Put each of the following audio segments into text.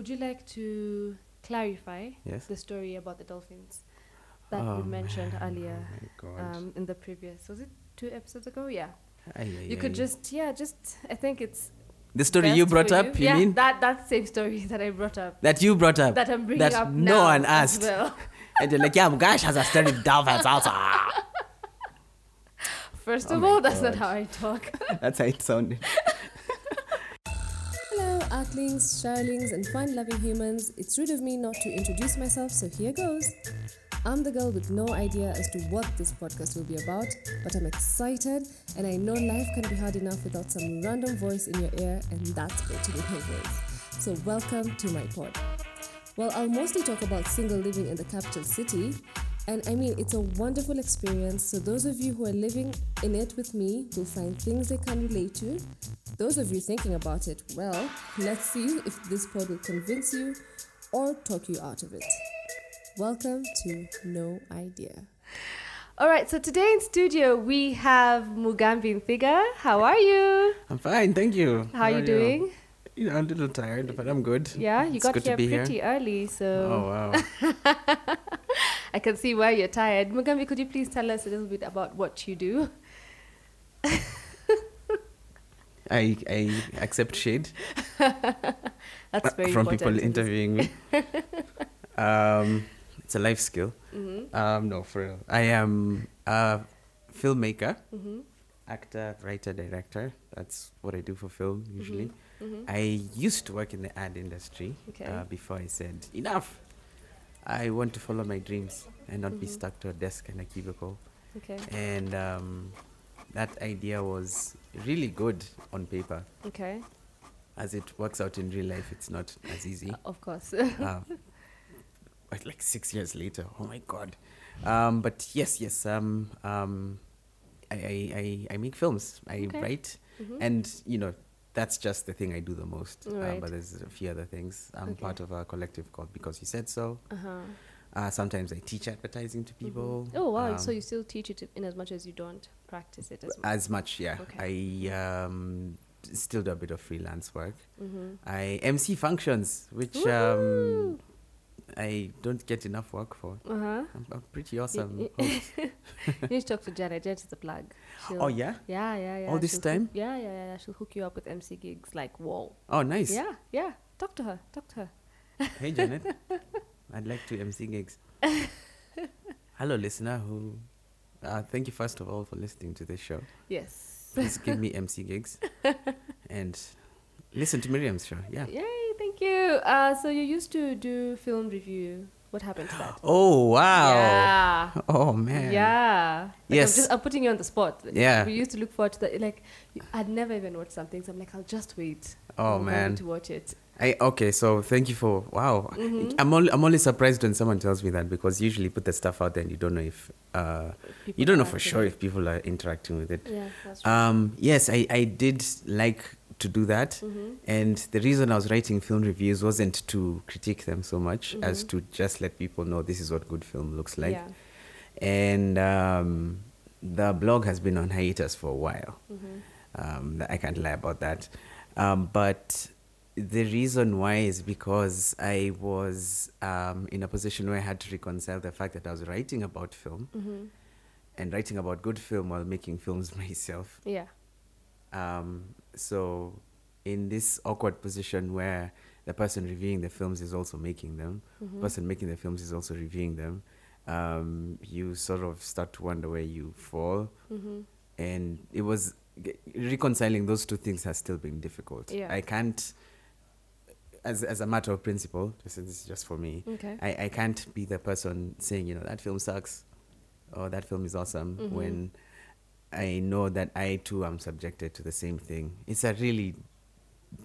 would you like to clarify Yes. the story about the dolphins that Oh, you mentioned man, earlier Oh um, in the previous? Was it two episodes ago? Yeah. Ay, ay, You could just yeah, just I think it's the story you brought up. You yeah, mean that that same story that I brought up that you brought up? that I'm bringing that up no now one as asked. well. and you're like, yeah, gosh, has a story with dolphins also. First Oh of all, that's not how I talk. That's how it sounded. Hello, Arklings, Shirlings, and fun loving humans. It's rude of me not to introduce myself, so here goes. I'm the girl with no idea as to what this podcast will be about, but I'm excited and I know life can be hard enough without some random voice in your ear, and that's going to be my voice. So, welcome to my pod. Well, I'll mostly talk about single living in the capital city, and I mean, it's a wonderful experience. So, those of you who are living in it with me will find things they can relate to. Those of you thinking about it, well, let's see if this pod will convince you or talk you out of it. Welcome to No Idea. All right, so today in studio we have Mugambi Nthiga. How are you? I'm fine, thank you. How are you doing? You know, I'm a little tired, but I'm good. Yeah, you It's got good to here be here. pretty early, Oh so wow. I can see why you're tired. Mugambi, could you please tell us a little bit about what you do? I I accept shade That's very from important. people interviewing me. um, it's a life skill. Mhm, Um, no, for real. I am a filmmaker, mhm, actor, writer, director. That's what I do for film usually. mhm. I used to work in the ad industry Okay. uh, before I said enough. I want to follow my dreams and not be Mhm. stuck to a desk and a cubicle. Okay. And um, that idea was really good on paper. Okay. As it works out in real life, it's not as easy. Of course. uh, but like six years later, oh my god! Um, but yes, yes. Um, um, I, I, I, I make films. I Okay. write, Mhm. and you know that's just the thing I do the most. Uh, but there's a few other things. I'm Okay. part of a collective called Because You Said So. Uh-huh. Uh, sometimes I teach advertising to people. Mhm. Oh wow! so um, you still teach it in as much as you don't practice it as much. as much, yeah. Okay. I um, still do a bit of freelance work. Mm-hmm. I MC functions, which um, I don't get enough work for. Uh huh. I'm a pretty awesome. you need to talk to Janet. Janet's the plug. She'll- Oh yeah. Yeah, yeah, yeah. All this she'll time? Hook, yeah, yeah, yeah, yeah. She'll hook you up with MC gigs like whoa. Oh nice. Yeah, yeah. Talk to her. Talk to her. Hey Janet, I'd like to MC gigs. Hello, listener. Who? Uh, thank you first of all for listening to this show. Yes. Please give me MC gigs, and listen to Miriam's show. Yeah. Yay! Thank you. Uh, so you used to do film review. What happened to that? Oh wow. Yeah. Oh man. Yeah. Like, Yes. I'm, just, I'm putting you on the spot. Yeah. We used to look forward to that. Like, I'd never even watched something, so I'm like, I'll just wait. Oh I'm man. To watch it. I okay. So thank you for wow. Mhm. I'm only I'm only surprised when someone tells me that because usually you put the stuff out there and you don't know if uh you don't know for sure if people are interacting with it. Yeah, that's true. Um, yes, I, I did like to do that. Mhm. And the reason I was writing film reviews wasn't to critique them so much as Mhm. to just let people know this is what good film looks like. yeah. And um, the blog has been on hiatus for a while. Mhm. Um, I can't lie about that. Um, but the reason why is because I was um, in a position where I had to reconcile the fact that I was writing about film Mhm. and writing about good film while making films myself. Yeah. Um, so, in this awkward position where the person reviewing the films is also making them, Mhm. person making the films is also reviewing them, um, you sort of start to wonder where you fall. Mhm. And it was g- reconciling those two things has still been difficult. Yeah. I can't, as as a matter of principle, this is, this is just for me. Okay. I, I can't be the person saying, you know, that film sucks or that film is awesome Mhm. when I know that I too am subjected to the same thing. It's a really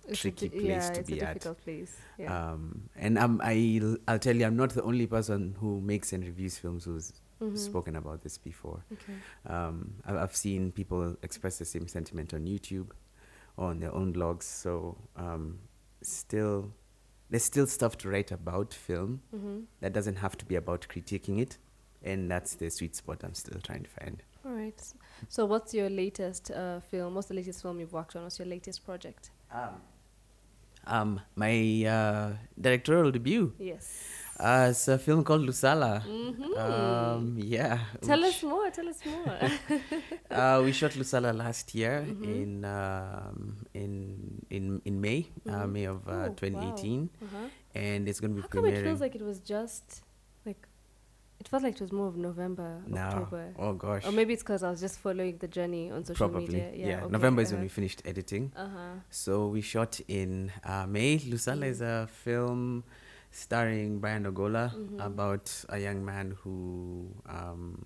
It's tricky di- place yeah, to it's be a at. difficult place. Yeah. Um, and I'm, I'll, I'll tell you, I'm not the only person who makes and reviews films who's Mhm. spoken about this before. Okay. Um, I- I've seen people express the same sentiment on YouTube or on their own blogs. So um, still, there's still stuff to write about film Mhm. that doesn't have to be about critiquing it. And that's the sweet spot I'm still trying to find. All right. So, what's your latest uh, film? What's the latest film you've worked on? What's your latest project? Um, Um, my uh, directorial debut. Yes. Uh, it's a film called Lusala. Um, yeah. Mm-hmm. Tell us more. Tell us more. uh, we shot Lusala last year Mm-hmm. in um, in in in May, uh, May of uh, Oh, wow. 2018, uh-huh. and it's going to be How come it feels like it was just it felt like it was more of November, now. October, Oh gosh, or maybe it's because I was just following the journey on social probably. media. Yeah, okay, November is uh-huh. when we finished editing. Uh-huh. So we shot in uh, May. Lusala is a film starring Brian Ogola Mm-hmm. about a young man who um,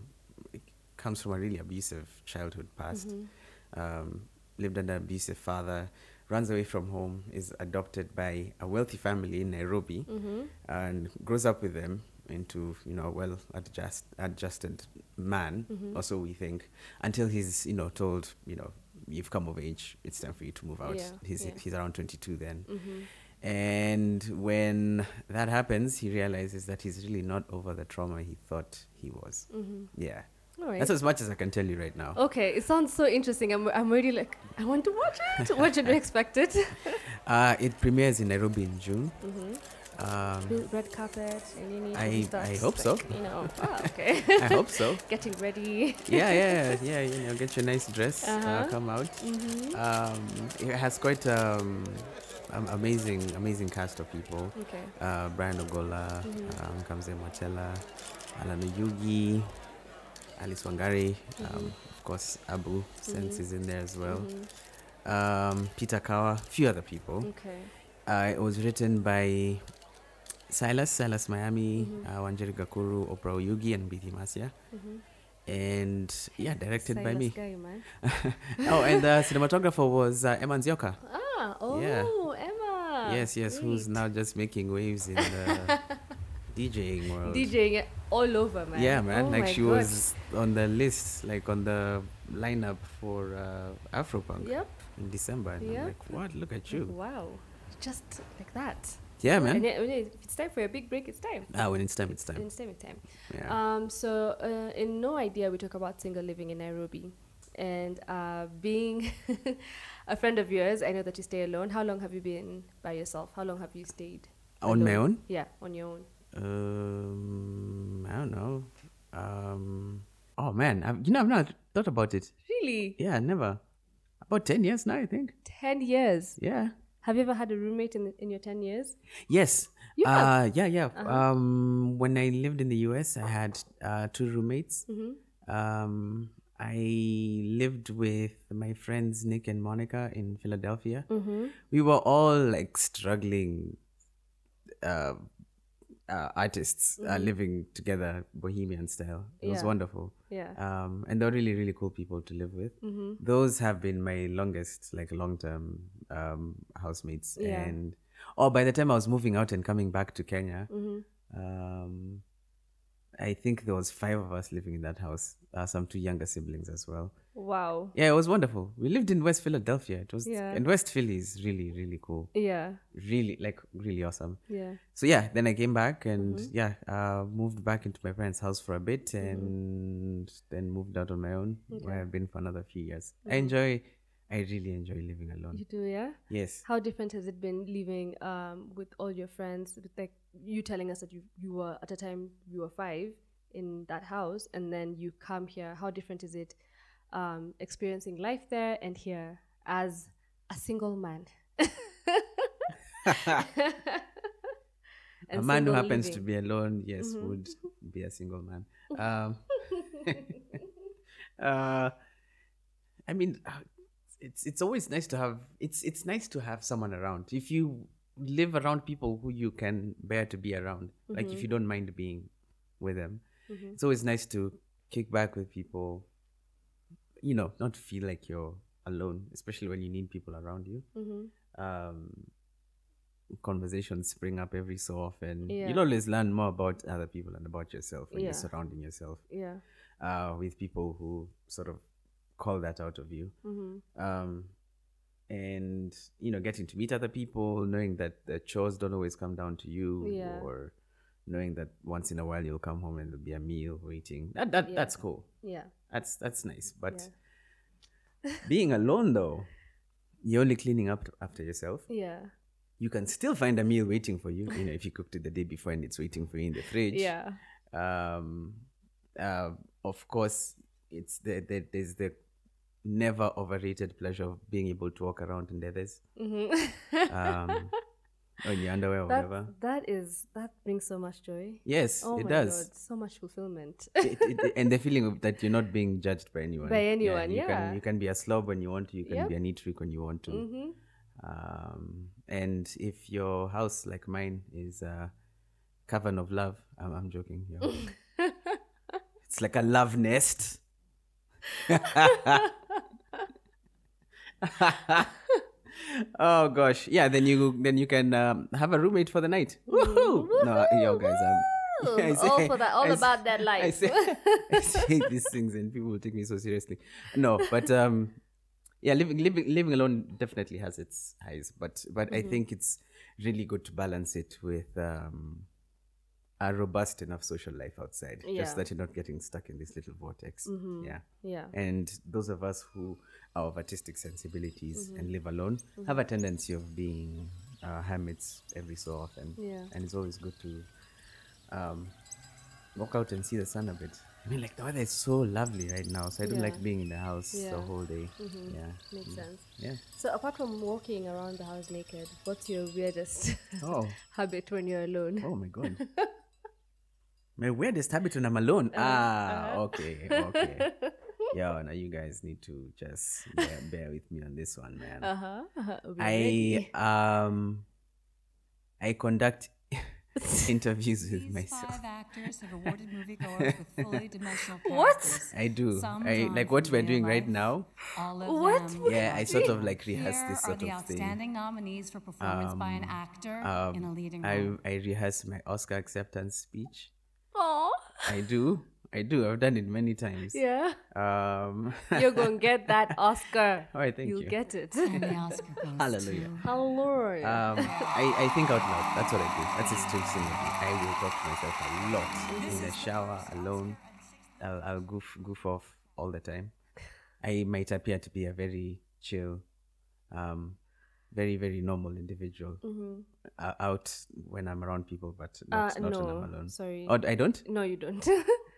comes from a really abusive childhood past. Mm-hmm. Um, lived under an abusive father, runs away from home, is adopted by a wealthy family in Nairobi, Mm-hmm. and grows up with them into you know well adjust, adjusted man Mm-hmm. or so we think until he's you know told you know you've come of age it's time for you to move out Yeah, he's yeah. he's around 22 then Mm-hmm. and when that happens he realizes that he's really not over the trauma he thought he was Mm-hmm. yeah right. that's as much as i can tell you right now Okay, it sounds so interesting. I'm, I'm already like, I want to watch it. what should we expect it? uh, it premieres in nairobi in june mm-hmm. Um, Red carpet, and you need to I- start, I hope so. You know, ah, okay. i hope so Getting ready. yeah, yeah, yeah. You know, get your nice dress, uh Uh-huh. come out. Mm-hmm. Um, it has quite um, um, amazing, amazing cast of people. Okay. Uh, Brian Ogola, Mhm. um, Kamze Mwatela, Alan Yugi, Alice Wangari, um, Mhm. of course Abu Sense Mhm. is in there as well. Mhm. Um, Peter Kawa, a few other people. Okay. Uh, it was written by Silas, Silas Miami, Mhm. uh, Wanjeri Gakuru, Oprah Oyugi, and Bithi Masya. Mm-hmm. And yeah, directed by me. Guy, man. oh, and the cinematographer was uh, Emma Nzioka. Ah, oh, Yeah. Emma. yes, yes, who's now just making waves in the DJing world. DJing all over, man. Yeah, man. Oh like she God. was on the list, like on the lineup for uh, Afropunk Yep. in December. And I'm like, what? Look at you. Wow. Just like that. Yeah, man. yet, when if it's time for a big break, it's time. Ah, when it's time, it's time. When It's time, it's time. Yeah. Um, so, uh, in No Idea, we talk about single living in Nairobi. And uh, being a friend of yours, I know that you stay alone. How long have you been by yourself? How long have you stayed? on my own? Yeah, on your own. Um, I don't know. Um, oh man, I've, you know, I've not thought about it. Really? Yeah, never. About ten years now, I think. 10 years. Yeah. Have you ever had a roommate in, in your 10 years? Yes. You? Uh, yeah, yeah. Uh-huh. Um, when I lived in the US, I had uh, two roommates. Mm-hmm. Um, I lived with my friends Nick and Monica in Philadelphia. Mm-hmm. We were all like struggling uh, uh, artists uh, Mhm. living together, bohemian style. It was wonderful. Yeah. Um, and they're really, really cool people to live with. Mm-hmm. Those have been my longest, like long term um, housemates. Yeah. And oh, by the time I was moving out and coming back to Kenya, Mm-hmm. um, I think there was five of us living in that house. Uh, some two younger siblings as well. Wow. Yeah, it was wonderful. We lived in West Philadelphia. It was Yeah. and West Philly is really, really cool. Yeah. Really, like really awesome. Yeah. So yeah, then I came back and Mhm. yeah, uh, moved back into my parents' house for a bit Mhm. and then moved out on my own Okay. where I've been for another few years. I Mhm. enjoy, I really enjoy living alone. You do, yeah? Yes. How different has it been living um, with all your friends? With like you telling us that you, you were at a time you were five in that house, and then you come here. How different is it um, experiencing life there and here as a single man? a man who happens to be alone, yes, Mhm. would be a single man. Um, uh, I mean, uh, it's it's always nice to have it's it's nice to have someone around. If you live around people who you can bear to be around, like if Mhm. you don't mind being with them, Mhm. it's always nice to kick back with people. You know, not feel like you're alone, especially when you need people around you. Mhm. Um, conversations spring up every so often. Yeah. You'll always learn more about other people and about yourself when Yeah. you're surrounding yourself Yeah. uh, with people who sort of call that out of you. Mhm. Um, and you know, getting to meet other people, knowing that the chores don't always come down to you, or knowing that once in a while you'll come home and there'll be a meal waiting. That that that's cool. Yeah. That's that's nice. But Yeah. being alone though, you're only cleaning up after yourself. Yeah. you can still find a meal waiting for you. You know, if you cooked it the day before and it's waiting for you in the fridge. Yeah. Um, uh, of course, it's the, the there's the never overrated pleasure of being able to walk around in leathers. um, or in your underwear or That, whatever. that is that brings so much joy. Yes, Oh it my does. god, so much fulfillment. it, it, and the feeling of that you're not being judged by anyone. By anyone, you yeah. Can, you can be a slob when you want to. You can Yep. be a neat freak when you want to. hmm Um, and if your house, like mine, is a cavern of love, I'm, I'm joking. yeah. it's like a love nest. oh gosh, yeah. Then you then you can um, have a roommate for the night. Woohoo! No, yo guys, I'm I all for that, all I about say- that I life. say, I say these things and people will take me so seriously. No, but um, yeah, living living living alone definitely has its highs, but but I think it's really good to balance it with um, a robust enough social life outside, Yeah. just that you're not getting stuck in this little vortex. Yeah. yeah. And those of us who of artistic sensibilities and live alone have a tendency of being uh, hermits every so often. Yeah. And it's always good to um, walk out and see the sun a bit. I mean, like the weather is so lovely right now, so I don't Yeah. like being in the house the whole day. Yeah. Makes sense. Yeah. So apart from walking around the house naked, what's your weirdest Oh. habit when you're alone? Oh my god. My weirdest habit when I'm alone. Uh-huh. ah, okay, okay. Yeah, now you guys need to just bear, bear with me on this one, man. Uh huh. I um I conduct interviews with These myself. five actors have awarded moviegoers with fully dimensional What? I do. Some I like what we're real doing right now. All of What? them. Yeah, I sort of like rehearse Here this sort of thing. outstanding nominees for performance by an actor in a leading I role. I rehearse my Oscar acceptance speech. Oh. I do. I do. I've done it many times. Yeah. Um You're gonna get that Oscar. All right, thank You'll you. get it. and the Oscar goes Hallelujah. to Hallelujah. Um, I, I think out loud. That's what I do. That's a strange thing I do. I will talk to myself a lot in the shower alone. I'll, I'll goof goof off all the time. I might appear to be a very chill, um, very very normal individual uh, out when I'm around people, but not, Mm-hmm. Uh, not when I'm alone. sorry. Oh, I don't. no, you don't.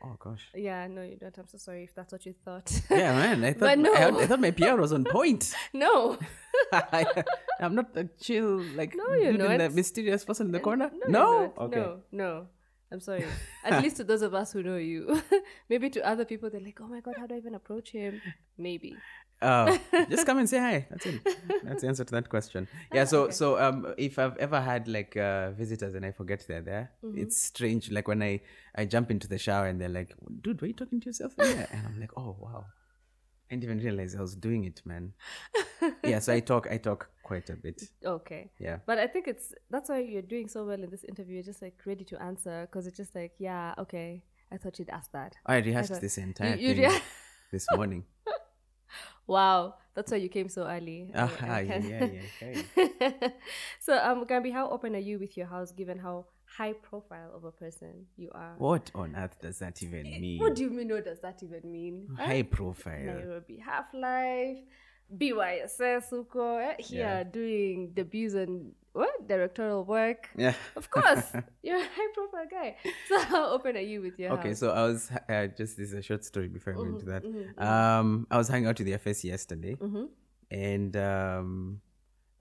Oh gosh. yeah, no, you don't. I'm so sorry if that's what you thought. Yeah, man. I thought no. I, I thought my PR was on point. no. I, am not a chill like No, you're in the mysterious person in the corner. No, not. Okay. No, no. I'm sorry. At least to those of us who know you. Maybe to other people, they're like, oh my God, how do I even approach him? Maybe. Uh, just come and say hi. That's it. That's the answer to that question. Yeah. So, so um, if I've ever had like uh, visitors and I forget they're there, it's strange. Like when I I jump into the shower and they're like, "Dude, were you talking to yourself?" there?" And I'm like, "Oh wow." I didn't even realize I was doing it, man. yeah. So I talk. I talk quite a bit. Okay. Yeah. But I think it's that's why you're doing so well in this interview. You're just like ready to answer because it's just like, yeah, okay. I thought you'd ask that. I rehearsed thought- this entire you thing rea- this morning. Wow, that's why you came so early. I- Ah, I yeah, can- yeah, yeah. so, um, Gambi, how open are you with your house, given how high profile of a person you are? What on earth does that even mean? What do you mean? What does that even mean? High profile. Nairobi Half Life, BYSS, Uko, eh, here Yeah. doing debuts and what directorial work. Yeah. Of course, you're a high profile guy. So, how open are you with your Okay, house? so I was uh, just this is a short story before I go into that. Mm-hmm, Um, I was hanging out with the FS yesterday, and um,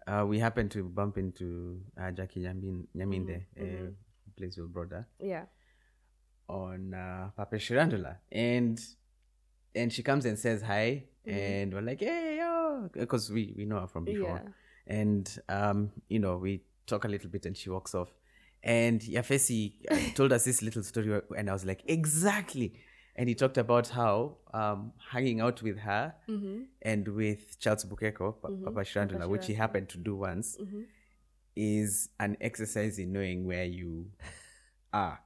uh, we happened to bump into uh, Jackie Nyamin, Nyaminde, Mm-hmm, uh, plays Wilbroda yeah. on uh, Papa Shirandula, and and she comes and says hi, Mm-hmm. and we're like, hey yo, because we we know her from before, Yeah. And um, you know we talk a little bit, and she walks off, and Yafesi uh, told us this little story, and I was like, exactly. And he talked about how um, hanging out with her and with Charles Bukeko, Pa- Papa Shirandula, which he happened to do once, is an exercise in knowing where you are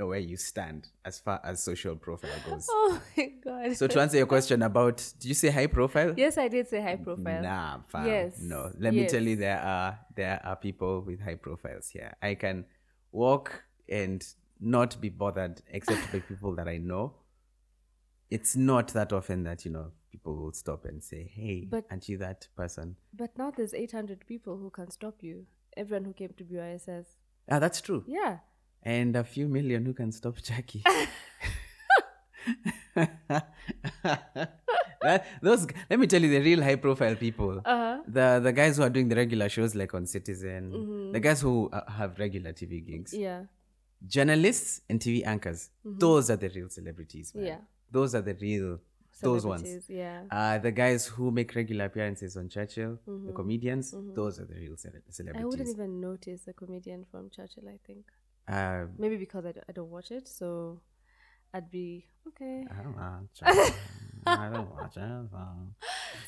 or where you stand as far as social profile goes. Oh my god. So to answer your question about, did you say high profile? yes, I did say high profile. Nah, fam. Yes, No. Let me tell you, there are there are people with high profiles here. I can walk and not be bothered except by people that I know. It's not that often that you know people will stop and say, "Hey, But- aren't you that person?" But now there's 800 people who can stop you. everyone who came to BYSS. Ah, that's true. Yeah. And a few million who can stop Jackie. That- those let me tell you the real high profile people Uh-huh. the the guys who are doing the regular shows like on citizen the guys who uh, have regular tv gigs Mm-hmm. Yeah. journalists and tv anchors those are the real celebrities man. Mm-hmm. Yeah. those are the real those ones Yeah. uh, the guys who make regular appearances on Churchill, the comedians, those are the real cele- Mm-hmm. I celebrities. wouldn't even notice a comedian from Churchill, I think. Uh, Maybe because I, d- I don't watch it, so I'd be okay. I don't watch it. I don't watch it. so-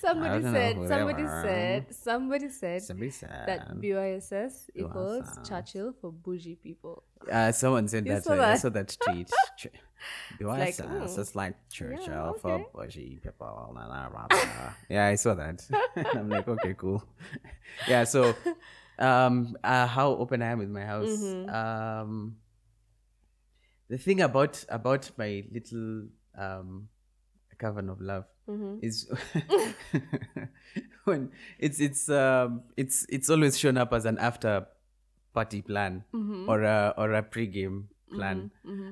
Somebody said, somebody said, somebody said Somebody said. that BYSS equals BYSS. Churchill for bougie people. Uh, someone said that. saw uh, I that? saw that tweet. Ch- like, BYSS mm. is like Churchill okay. for bougie people. Yeah, I saw that. I'm like, okay, cool. yeah, so um, uh, how open I am with my house. Mm-hmm. Um, the thing about about my little um, cavern of love Mm-hmm. is when it's it's um it's it's always shown up as an after party plan Mm-hmm. or a or a pre-game plan.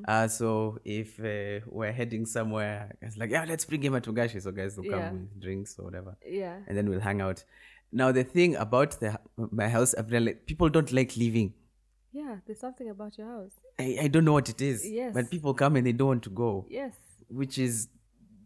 Uh, so if uh, we're heading somewhere, it's like yeah, let's pre-game at Tugashi, so guys will come Yeah. with drinks or whatever, Yeah. and then we'll hang out. Now the thing about the my house, I've realized people don't like leaving. Yeah, there's something about your house. I, I don't know what it is, Yes. but people come and they don't want to go. Yes. which is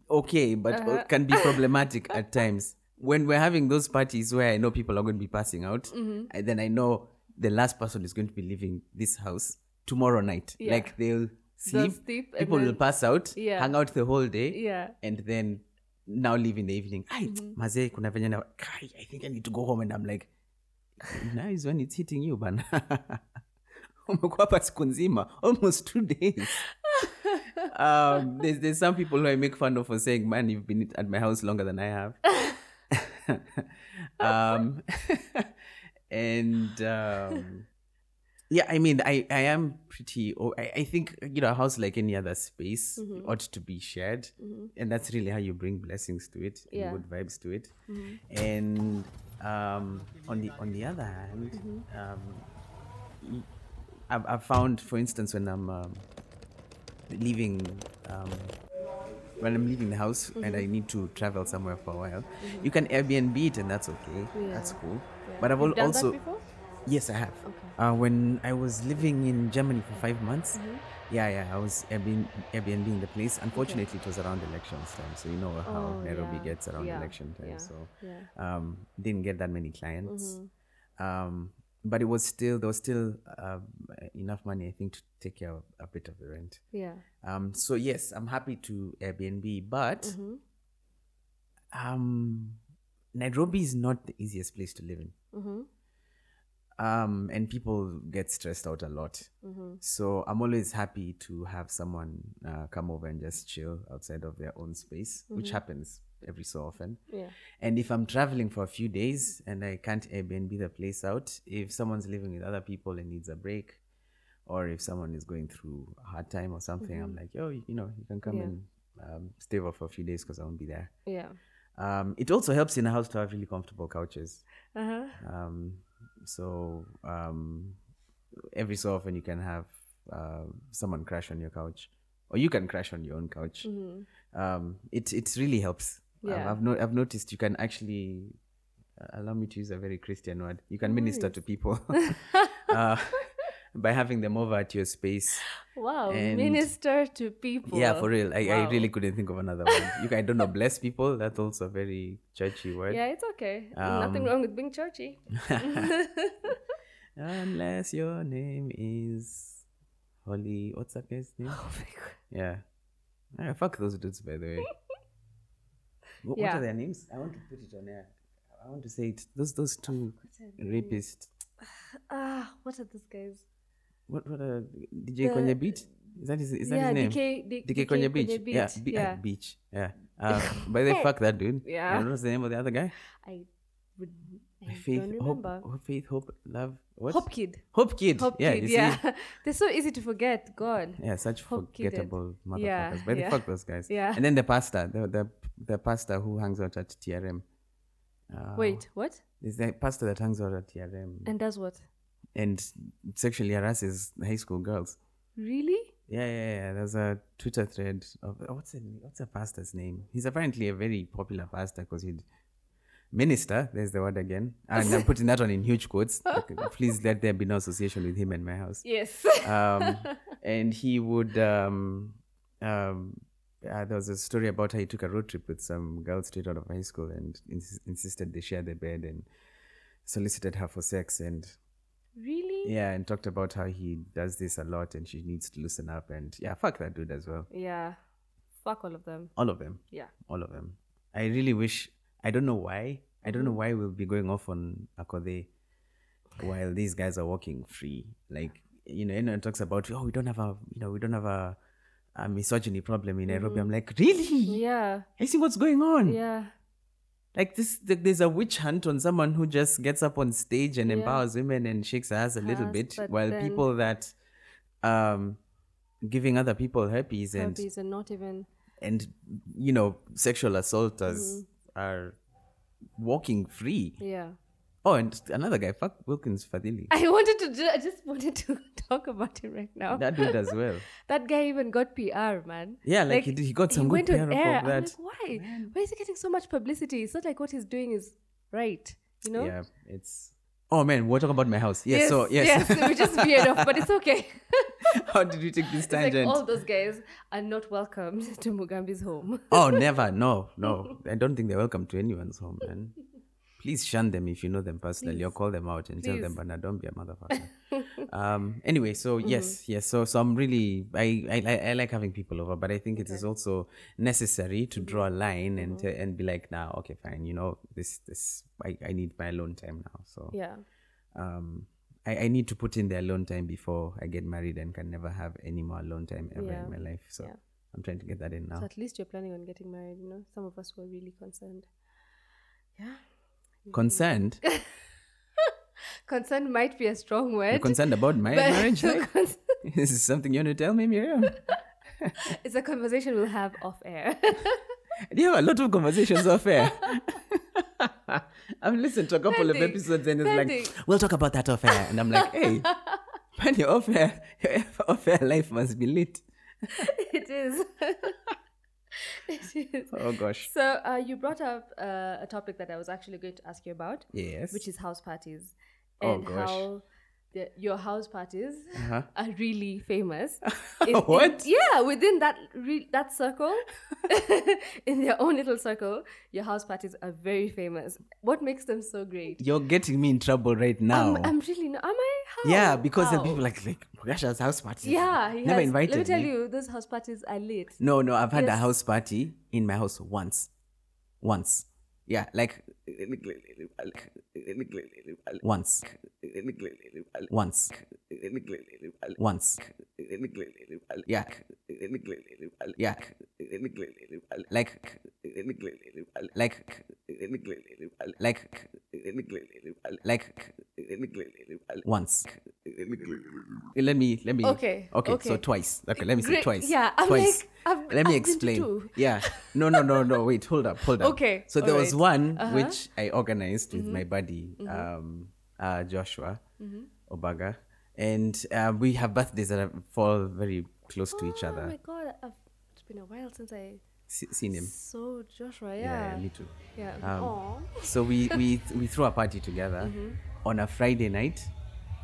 okay, but uh, Uh-huh. can be problematic at times. When we're having those parties where I know people are going to be passing out, Mm-hmm. and then I know the last person is going to be leaving this house tomorrow night. Yeah. Like they'll sleep, sleep people will pass out, Yeah. hang out the whole day, Yeah. and then now leave in the evening. I Mm-hmm. mazee, kuna venye na- I think I need to go home, and I'm like, now is when it's hitting you, bana. umekuwa hapa siku nzima almost two days um, there's, there's some people who I make fun of for saying, "Man, you've been at my house longer than I have." um, and um, yeah, I mean, I, I am pretty. Oh, I, I think you know, a house like any other space ought to be shared, and that's really how you bring blessings to it, and good vibes to it. And um, on the on the other hand, um, y- I've, I've found, for instance, when I'm um, leaving um, when I'm leaving the house and I need to travel somewhere for a while, you can Airbnb it and that's okay. That's Yeah. cool. But I've You've al- done also? Yes, I have. Okay. Uh, when I was living in Germany for five months, Mm-hmm. yeah, yeah, I was Airbnb, Airbnb the place. Unfortunately, it was around elections time, so you know how Oh, Nairobi yeah. gets around Yeah, election time. yeah, So. Mm-hmm. um, didn't get that many clients. Um, but it was still there was still um, enough money, I think, to take care of a bit of the rent. Yeah. Um, so yes, I'm happy to Airbnb, but Mm-hmm. um, Nairobi is not the easiest place to live in. Mm-hmm. Um, and people get stressed out a lot. Mm-hmm. So I'm always happy to have someone uh, come over and just chill outside of their own space, which happens every so often. Yeah. And if I'm traveling for a few days and I can't Airbnb the place out, if someone's living with other people and needs a break, or if someone is going through a hard time or something, I'm like, yo, you know, you can come Mm-hmm. Yeah. and um, stay over for a few days because I won't be there. Yeah. Um, it also helps in a house to have really comfortable couches. Uh-huh. Um, so um, every so often you can have uh, someone crash on your couch, or you can crash on your own couch. Um, it it really helps. Um, Yeah. I've no, I've noticed you can actually uh, allow me to use a very Christian word. You can minister to people uh, by having them over at your space. Wow. And- Minister to people. Yeah, for real. I, I really couldn't think of another one. You can, I don't know, bless people. That's also a very churchy word. Yeah, it's okay. Nothing Um, wrong with being churchy. Unless your name is Holly. What's that guy's name? Oh my god. Yeah. Ah, fuck those dudes, by the way. What, what are their names? I want to put it on air. I want to say it. Those those two rapists. Ah, what are those guys? What what are DJ The- Kwenye Beach? Is that his, is that yeah, his name? DK, D- DK Kwenye Beach. Yeah, Beach. Be- uh, yeah. Beach. Yeah. Uh, by the fuck that dude. Yeah. And what's the name of the other guy? I would. I Faith, don't hope, remember. hope, faith, hope, love. What? Hope Kid. Hope Kid. Hope yeah, Kid. Yeah. They're so easy to forget. God. Yeah, such Hope forgettable motherfuckers. Yeah, but yeah. fuck those guys. Yeah. And then the pastor, the the the pastor who hangs out at TRM. Uh, Wait, what? is the pastor that hangs out at TRM. And does what? And sexually harasses high school girls. Really? Yeah, yeah, yeah. There's a Twitter thread of oh, what's a, what's the pastor's name? He's apparently a very popular pastor because he'd minister. There's the word again, and I'm putting that one in huge quotes. Okay, please let there be no association with him and my house. Yes. Um, and he would. Um, um, uh, there was a story about how he took a road trip with some girls straight out of high school and ins- insisted they share the bed and solicited her for sex and really? yeah, and talked about how he does this a lot and she needs to loosen up and yeah, fuck that dude as well. Yeah. Fuck all of them. All of them. Yeah. All of them. I really wish I don't know why. I don't know Mm-hmm. why we'll be going off on Akothee while these guys are walking free. Like, you know, anyone talks about oh we don't have a you know, we don't have a, a misogyny problem in Nairobi. I'm like, really? Yeah. I see what's going on. Yeah. Like this, th- there's a witch hunt on someone who just gets up on stage and Yeah. empowers women and shakes her ass a little bit, while then- people that um giving other people herpes and Herpes and not even. and you know sexual assaulters Mm-hmm. are walking free. Yeah. Oh, and another guy, fuck Wilkins Fadhili. I wanted to. Do, I just wanted to talk about him right now. That dude as well. That guy even got PR, man. Yeah, like, he, did- he got some he good went on air. I'm that. like, why? Why is he getting so much publicity? It's not like what he's doing is right. You know? Yeah, it's. Oh man, we're talking about my house. Yes, so yes. yes, we just veered off, but it's okay. How did we take this It's like tangent? all those guys are not welcome to Mugambi's home. Oh, never. No, no. I don't think they're welcome to anyone's home, man. Please shun them if you know them personally or call them out and tell them, but now don't be a motherfucker. um, anyway, so Mm-hmm. yes, yes. So, so I'm really, I, I, I- like having people over, but I think it is also necessary to draw a line and, Mm-hmm. t- and be like, nah, okay, fine. You know, this, this, I, I need my alone time now. So, Yeah. um, I, I need to put in the alone time before I get married and can never have any more alone time ever Yeah. in my life. So Yeah. I'm trying to get that in now. So at least you're planning on getting married, you know? Some of us were really concerned. Yeah. Concerned? Concerned might be a strong word. You're concerned about my marriage life? con- This is something you want to tell me, Miriam? it's a conversation we'll have off air. You have a lot of conversations off air. I've listened to a couple of episodes and it's Pending. like, we'll talk about that off air. And I'm like, hey, man, your off air, your off air life must be lit. it is. Oh, gosh. So uh, you brought up uh, a topic that I was actually going to ask you about, Yes. which is house parties, Oh, and gosh. how the, your house parties Uh-huh. are really famous. What? yeah, within that re- that circle, in their own little circle, your house parties are very famous. What makes them so great? You're getting me in trouble right now. I'm, I'm really not. Am I? How? yeah, because How? people like, like, Gasha's house party. Yeah, he Never has, invited Let me tell me. you, those house parties are lit. No, no, I've had a house party in my house once. Once. Yeah, like once. Once. Once. Yeah. Yeah. Like like like like once. Let me let me Okay, Okay, so twice. Okay, let me say twice. Yeah, I'm twice. like, I've- let me I've explain. Yeah. No, no, no, no. Wait, hold up, hold up. Okay, So there was one Uh-huh. which I organized with Mm-hmm. my buddy, um, uh, Joshua Obaga, and uh, we have birthdays that fall very close to each other. Oh my god, I've, it's been a while since I Se- seen him. So Joshua. Yeah, Yeah, yeah, me too. yeah. Um, So we we we threw a party together Mm-hmm. on a Friday night,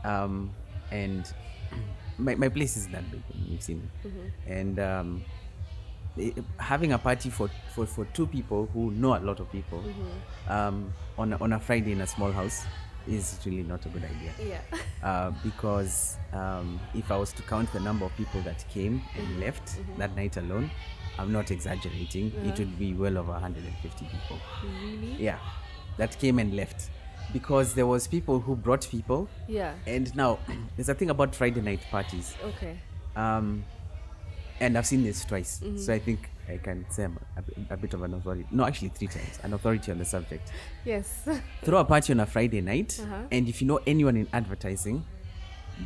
um, and my my place isn't that big. You've seen it, Mm-hmm. and um, having a party for, for for two people who know a lot of people Mm-hmm. um, on a, on a Friday in a small house is really not a good idea. Yeah. Uh, because um, if I was to count the number of people that came and Mm-hmm. left that night alone, I'm not exaggerating. It Uh-huh. would be well over 150 people. really? Yeah, that came and left because there was people who brought people, Yeah. and now there's a thing about Friday night parties, Okay. um, and I've seen this twice, Mm-hmm. so I think I can say I'm a, bit- a bit of an authority. No, actually three times, an authority on the subject. Yes. Throw a party on a Friday night, Uh-huh. and if you know anyone in advertising,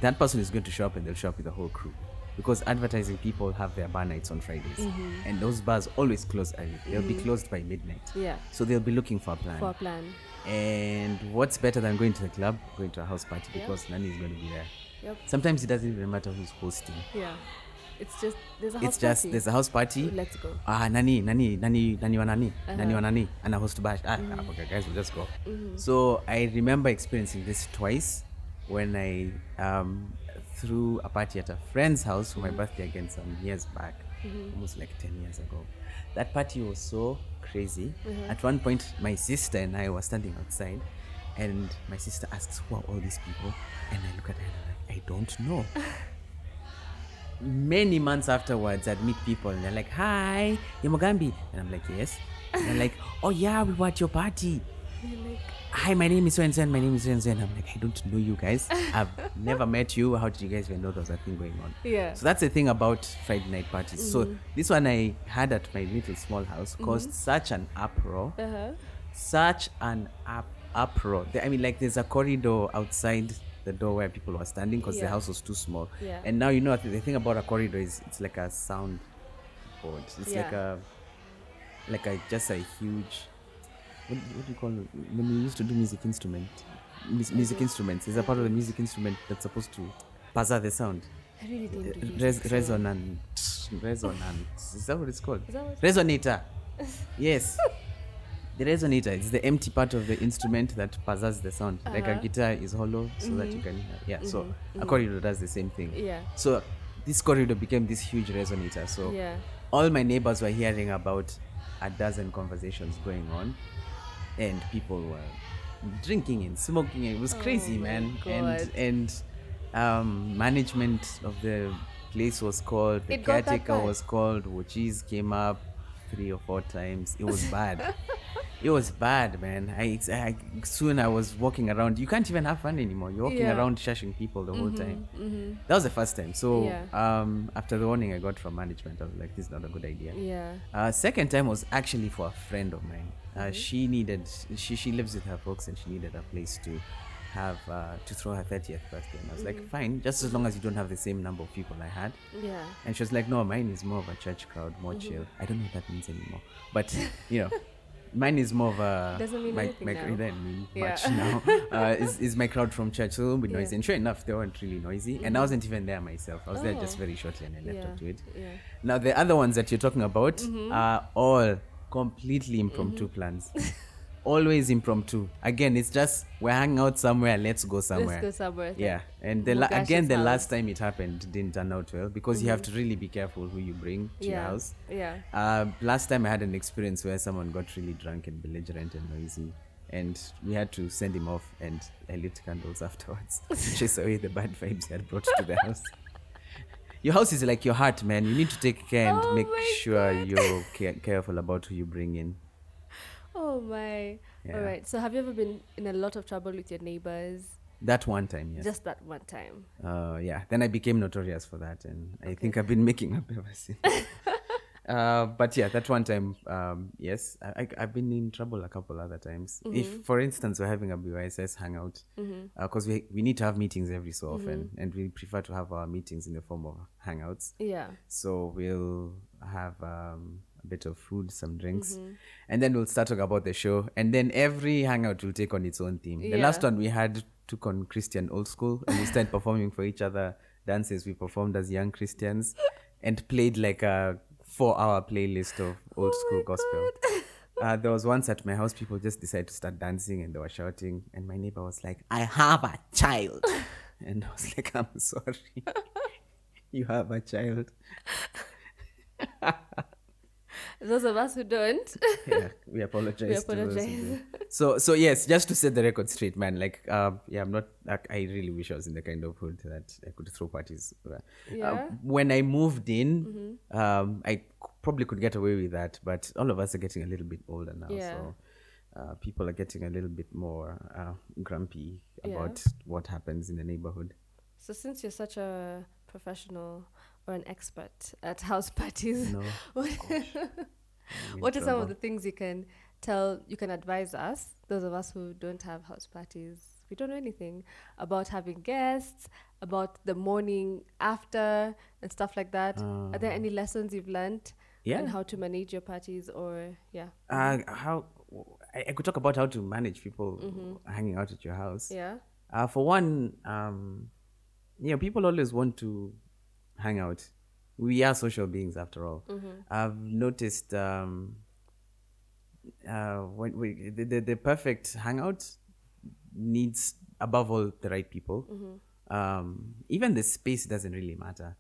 that person is going to show up and they'll show up with the whole crew. because advertising people have their bar nights on Fridays, Mm-hmm. and those bars always close early. They'll be closed by midnight. Yeah. So they'll be looking for a plan. For a plan. And what's better than going to the club? Going to a house party because Nani is going to be there. Yep. Sometimes it doesn't even matter who's hosting. Yeah. It's just there's a house it's just party. there's a house party. Let's go. Ah, nani, nani, nani, nani wa nani, nani Uh-huh. nani, and a host bash. Ah, Mm-hmm. okay, guys, we'll just go. So I remember experiencing this twice when I um, threw a party at a friend's house for my Mm-hmm. birthday again some years back, almost like 10 years ago. That party was so crazy. Uh-huh. At one point, my sister and I were standing outside, and my sister asks, Who are all these people? And I look at her and I'm like, I don't know many months afterwards, I'd meet people and they're like, Hi, Yamogambi. And I'm like, Yes. And they're like, Oh, yeah, we were at your party. Hi, my name is so and so, and my name is so and so. And I'm like, I don't know you guys. I've never met you. How did you guys even know there was a thing going on? Yeah. So that's the thing about Friday night parties. So this one I had at my little small house caused such an uproar Uh-huh. such an up uproar. I mean, like there's a corridor outside the door where people were standing because the house was too small. Yeah. And now you know the thing about a corridor is it's like a sound board. It's like a like a just a huge. What, what do you call it? when we used to do music instrument? Mus- music instruments. is a part of the music instrument that's supposed to buzzer the sound. I really didn't do Res- resonant. Resonant. Is that what it's called? Is that what- Resonator. yes. The resonator is the empty part of the instrument that buzzers the sound. Like a Uh-huh. guitar is hollow so that you can hear. yeah. So a corridor does the same thing. Yeah. So this corridor became this huge resonator. So Yeah. all my neighbors were hearing about a dozen conversations going on and people were drinking and smoking and it was crazy Oh my man God. and and um, management of the place was called the It got that caretaker was called Wuchis came up three or four times it was bad it was bad man I, I soon i was walking around you can't even have fun anymore you're walking Yeah. Mm-hmm, around shushing people the whole time that was the first time so Yeah. um, after the warning i got from management i was like this is not a good idea Yeah. uh, second time was actually for a friend of mine. Uh, Mm-hmm. She needed, she she lives with her folks and she needed a place to have uh, to throw her thirtieth birthday. And I was Mm-hmm. like, fine, just as long as you don't have the same number of people I had. Yeah. And she was like, no, mine is more of a church crowd, more Mm-hmm. chill. I don't know what that means anymore, but you know. Mine is more of a Doesn't mean my, anything my, now. It doesn't mean Yeah. much now. Uh, is, is my crowd from church, so it won't be Yeah. noisy. And sure enough, they weren't really noisy. And I wasn't even there myself. I was there just Oh. very shortly and I left Yeah. up to it. Yeah. Now the other ones that you're talking about Mm-hmm. are all completely impromptu plans. Always impromptu. Again, it's just we're hanging out somewhere. Let's go somewhere. Let's go somewhere. Yeah, and the la- again, the house. last time it happened didn't turn out well because you have to really be careful who you bring to your Yeah. house. Yeah. Uh, last time I had an experience where someone got really drunk and belligerent and noisy, and we had to send him off, and I lit candles afterwards to chase away the bad vibes he had brought to the house. Your house is like your heart, man. You need to take care and Oh make sure you're ca- careful about who you bring in. Oh my. Yeah. All right. So have you ever been in a lot of trouble with your neighbors? That one time, yes. Just that one time. uh, yeah. Then I became notorious for that, and I think I've been making up ever since. uh, but yeah, that one time, um, yes, I, I've been in trouble a couple other times. If, for instance, we're having a BYSS hangout, because we we need to have meetings every so often, and we prefer to have our meetings in the form of hangouts. Yeah. So we'll have um, bit of food, some drinks, Mm-hmm. and then we'll start talking about the show. And then every hangout will take on its own theme. The last one we had took on Christian old school, and we started performing for each other dances. We performed as young Christians and played like a four-hour playlist of old Oh school gospel. Uh, there was once at my house, people just decided to start dancing and they were shouting, and my neighbor was like, "I have a child," and I was like, "I'm sorry." you have a child. Those of us who don't. yeah, we apologize. We to those who apologize. So, so yes, just to set the record straight, man. Like, um, yeah, I'm not. Like, I really wish I was in the kind of hood that I could throw parties. Uh, Yeah. Mm-hmm. when I moved in, um, I probably could get away with that, but all of us are getting a little bit older now, Yeah. so. Uh, people are getting a little bit more uh, grumpy Yeah. about what happens in the neighborhood. So since you're such a professional or an expert at house parties, No, what, what are some of the things you can tell, you can advise us, those of us who don't have house parties, we don't know anything about having guests, about the morning after and stuff like that. Are there any lessons you've learned? Yeah. And how to manage your parties or yeah. Uh, how I, I could talk about how to manage people hanging out at your house. Yeah. Uh, for one, um, you know, people always want to hang out. We are social beings, after all. I've noticed um, uh, when we, the, the the perfect hangout needs above all the right people. Um, even the space doesn't really matter.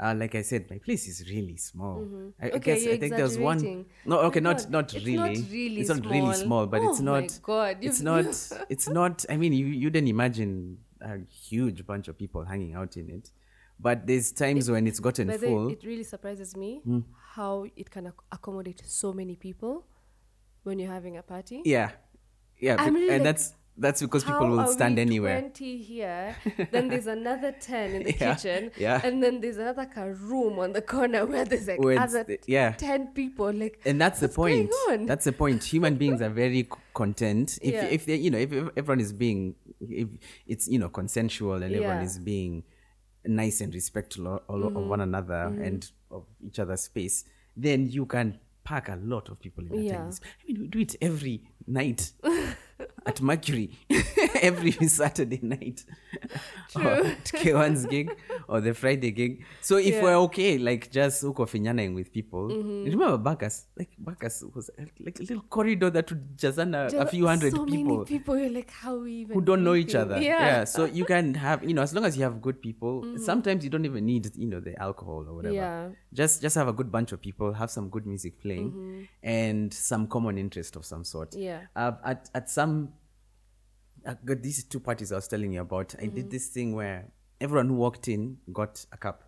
Uh, like I said, my place is really small. I, I Okay, guess you're I think there's one. No, okay, my not God, not it's really. not really It's not really small. small, but it's Oh my not. God, it's not. It's not. I mean, you you didn't imagine a huge bunch of people hanging out in it, but there's times when it's gotten full. it really surprises me Hmm. how it can ac- accommodate so many people when you're having a party. yeah, yeah, I'm really and like, that's that's because people will are stand we anywhere. 20 here, then there's another 10 in the Yeah, kitchen, yeah. and then there's another ka room on the corner where there's like it's other the- yeah. 10 people. Like, and that's the point that's the point human beings are very content if Yeah. if they you know if, if everyone is being if it's you know consensual and everyone is being nice and respectful of, of of one another mm. and of each other's space then you can pack a lot of people in a Yeah. space. i mean we do it every night at mercury every saturday night or at k1's gig or the friday gig so if Yeah. Mm-hmm. we're okay like just uko finyanaing with people you remember Bacchus like Bacchus was like a little corridor that would jazana a just few hundred so people many people, you're like, how even who don't know each other. Yeah. So you can have, you know, as long as you have good people, sometimes you don't even need, you know, the alcohol or whatever. Yeah. Just just have a good bunch of people, have some good music playing, and some common interest of some sort. Yeah. Uh, at at some, uh, good- these two parties I was telling you about, I did this thing where everyone who walked in got a cup,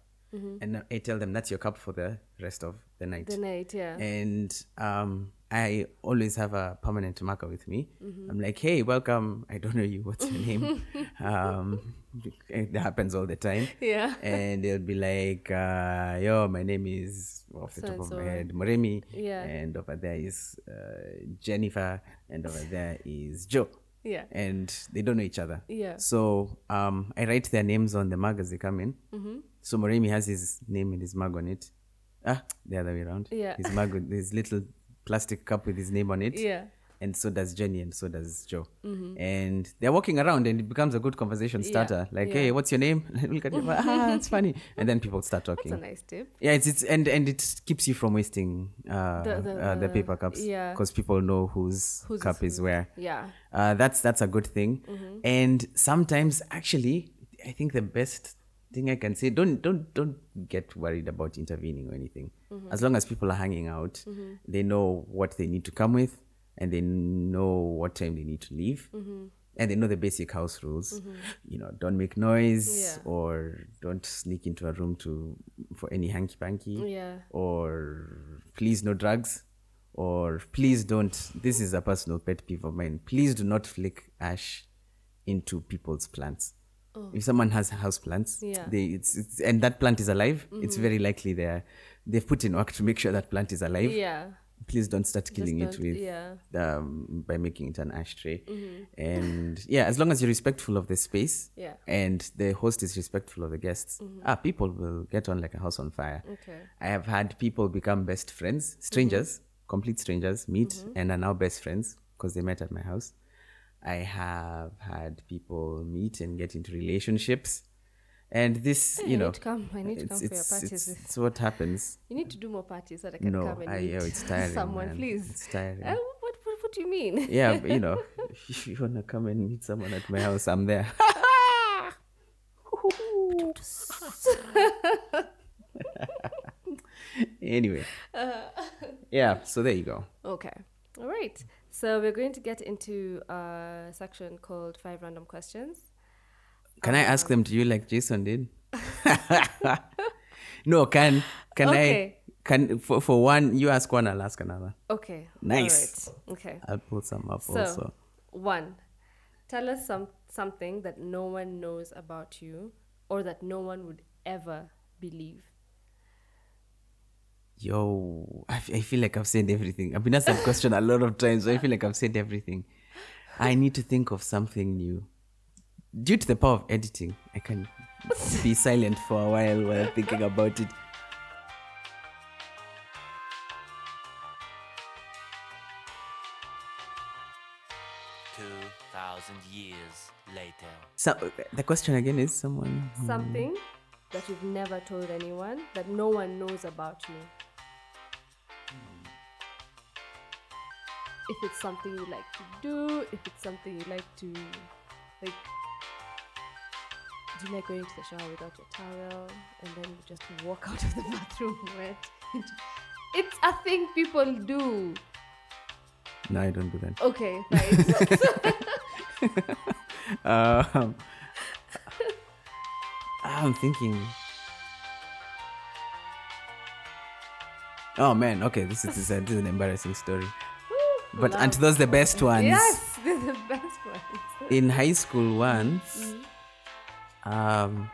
and I tell them that's your cup for the rest of the night. The night, yeah. and um, I always have a permanent marker with me. Mm-hmm. I'm like, hey, welcome. I don't know you. What's your name? um, it happens all the time. Yeah. And they'll be like, uh, yo, my name is off the top of So-and-so. my head, Moremi. Yeah. And over there is uh, Jennifer. And over there is Joe. Yeah. And they don't know each other. Yeah. So um, I write their names on the mug as they come in. Mm-hmm. So Moremi has his name and his mug on it. Ah, the other way around. Yeah. His mug his little plastic cup with his name on it. Yeah. And so does Jenny and so does Joe. And they're walking around and it becomes a good conversation starter. Like, yeah. hey, what's your name? Look at you. Ah, it's funny. And then people start talking. It's a nice tip. Yeah, it's, it's and and it keeps you from wasting uh, The- the, uh, the paper cups yeah. because people know whose Whose cup is is where. Yeah. Uh, that's that's a good thing. And sometimes, actually, I think the best thing I can say don't don't don't get worried about intervening or anything. Mm-hmm. As long as people are hanging out, mm-hmm. they know what they need to come with, and they know what time they need to leave. Mm-hmm. And they know the basic house rules. You know, don't make noise Yeah. or don't sneak into a room to for any hanky panky Yeah. or please no drugs or please don't this is a personal pet peeve of mine please do not flick ash into people's plants if someone has house plants Oh. Yeah. Mm-hmm. they it's, it's and that plant is alive it's very likely they're they've put in work to make sure that plant is alive Yeah. please don't start killing it don't- with yeah. um, by making it an ashtray and yeah as long as you're respectful of the space Yeah. and the host is respectful of the guests ah people will get on like a house on fire Okay. i have had people become best friends strangers complete strangers meet and are now best friends because they met at my house i have had people meet and get into relationships and this you I know need to come. I need to it's, come for your parties. it's, it's what happens You need to do more parties so that I can no come and I, meet oh, it's tiring someone, man. please. it's tiring Uh, what, what, what do you mean? yeah, but, you know, if you wanna come and meet someone at my house, I'm there. anyway, yeah. So there you go. Okay. All right. So we're going to get into a section called five random questions. Can I ask um, them to you like Jason did? no, can can Okay. I? Can for for one, you ask one, I'll ask another. Okay. Nice. All right. Okay. I'll pull some up So, also. one, tell us some something that no one knows about you, or that no one would ever believe. Yo, I, f- I feel like I've said everything. I've been asked that question a lot of times. So I feel like I've said everything. I need to think of something new. Due to the power of editing, I can be silent for a while while thinking about it. Two thousand years later. So the question again is someone. Something that you've never told anyone that no one knows about you. If it's something you like to do, if it's something you like to, like, do you like going to the shower without your towel and then you just walk out of the bathroom wet? it's a thing people do. No, I don't do that. Okay, right. Um, I'm thinking. Oh man, okay, this is, this is, a, this is an embarrassing story. But aren't those the best ones? yes, they're the best ones. In high school once, um,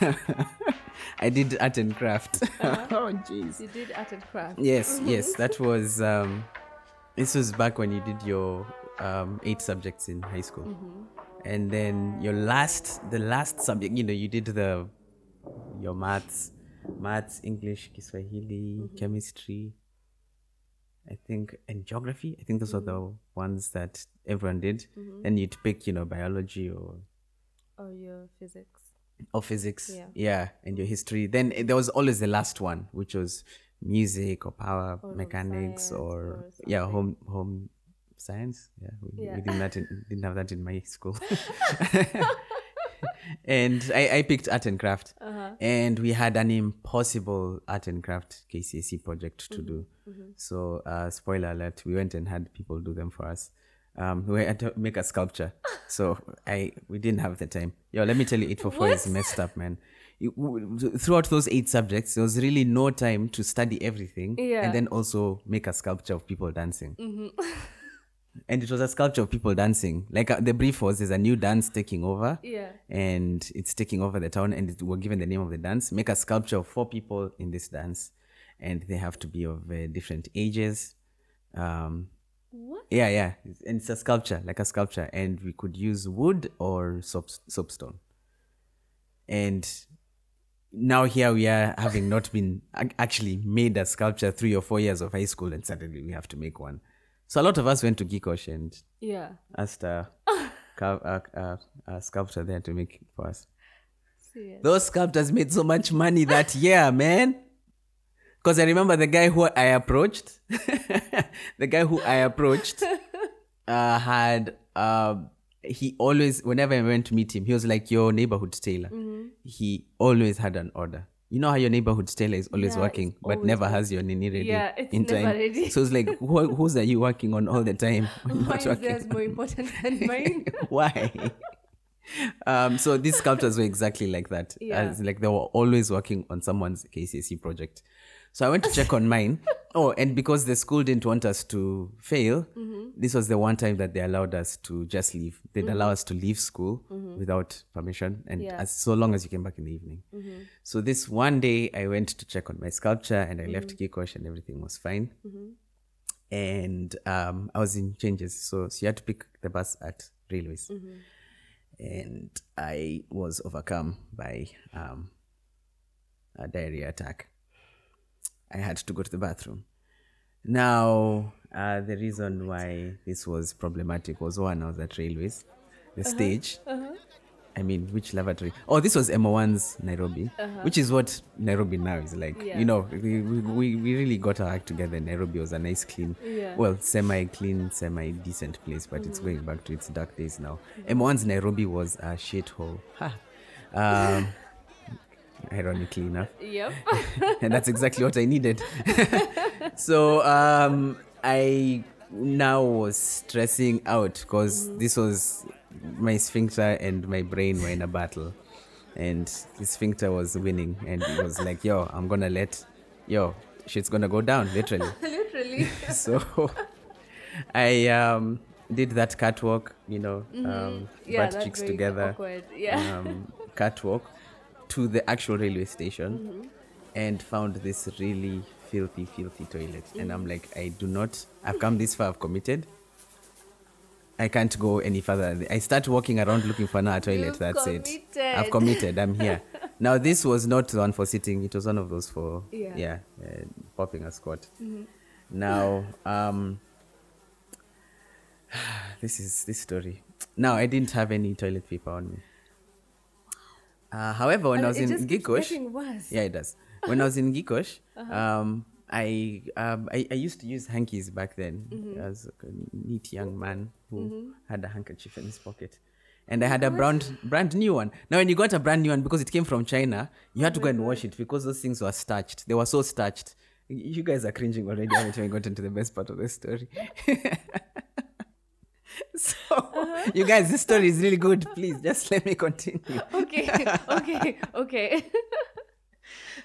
I did art and craft. oh jeez. You did art and craft. Yes, yes, that was. Um, this was back when you did your um, eight subjects in high school, and then your last, the last subject, you know, you did the your maths, maths, English, Kiswahili, chemistry. I think and geography. I think those were the mm. ones that everyone did. Mm-hmm. And you'd pick, you know, biology or Or your physics. or physics. Yeah. Yeah, and your history. Then there was always the last one, which was music or power Or mechanics or, or yeah, home home science. Yeah, we, Yeah. we didn't that in, didn't have that in my school. and I, I picked art and craft, Uh-huh. and we had an impossible art and craft KCSE project to do. Mm-hmm. So, uh, spoiler alert: we went and had people do them for us. Um, we had to make a sculpture, so I we didn't have the time. Yo, let me tell you, eight for four is messed up, man. Throughout those eight subjects, there was really no time to study everything, Yeah. and then also make a sculpture of people dancing. and it was a sculpture of people dancing. Like uh, the brief was, there's a new dance taking over, Yeah. and it's taking over the town, and it, we're given the name of the dance. Make a sculpture of four people in this dance, and they have to be of uh, different ages. Um, What? yeah, yeah, and it's a sculpture, like a sculpture, and we could use wood or soap soapstone. And now here we are, having not been actually made a sculpture three or four years of high school, and suddenly we have to make one. So a lot of us went to Gikosh and Yeah. asked a, a, a, a sculptor there to make it for us. Those sculptors made so much money that year, man. Because I remember the guy who I approached, the guy who I approached uh, had, um, he always, whenever I went to meet him, he was like your neighborhood tailor. He always had an order. You know how your neighborhood tailor is always Yeah, working, but always never working. has your nini ready Yeah, it's in never time. ready. So it's like, who, whose are you working on all the time? Mine is more important than mine. Why? um, so these sculptors were exactly like that. Yeah. As like they were always working on someone's KCSE project. So I went to check on mine. Oh, and because the school didn't want us to fail, Mm-hmm. this was the one time that they allowed us to just leave. They'd allow us to leave school without permission, and Mm-hmm. Yeah. as so long as you came back in the evening. So this one day, I went to check on my sculpture, and I left Gikosh, and everything was fine. And um, I was in changes, so, so you had to pick the bus at railways and I was overcome by um, a diarrhea attack. I had to go to the bathroom. Now, uh, the reason why this was problematic was one, I was at railways, the uh-huh. stage. Uh-huh. I mean, which lavatory? Oh, this was Moi's Nairobi, uh-huh. which is what Nairobi now is like. Yeah. You know, we, we, we really got our act together. Nairobi was a nice, clean, Yeah. well, semi clean, semi decent place, but it's mm-hmm. going back to its dark days now. Mm-hmm. Moi's Nairobi was a shithole. Ha. Um, ironically enough Yep. and that's exactly what I needed. so um, I now was stressing out because this was my sphincter and my brain were in a battle, and the sphincter was winning, and it was like, "Yo, I'm gonna let, yo, shit's gonna go down, literally." Literally. so I um, did that catwalk, you know, um, Yeah, butt cheeks together awkward. Yeah. um, catwalk to the actual railway station Mm-hmm. and found this really filthy, filthy toilet. And I'm like, I do not, I've come this far, I've committed. I can't go any further. I start walking around looking for another toilet. You've That's it. I've committed. I'm here. now this was not the one for sitting. It was one of those for Yeah. yeah, uh, popping a squat. Now, um, this is this story. Now I didn't have any toilet paper on me. Uh, however, when And I was in Gikosh, yeah, it does. When I was in Gikosh, Uh-huh. um, I, um, I I used to use hankies back then Mm-hmm. as a neat young man who had a handkerchief in his pocket. And I had a brand brand new one. Now, when you got a brand new one because it came from China, you had to go and wash it because those things were starched. They were so starched. You guys are cringing already. I haven't even gotten to the best part of the story. so. You guys, this story is really good. Please, just let me continue. Okay, okay, okay.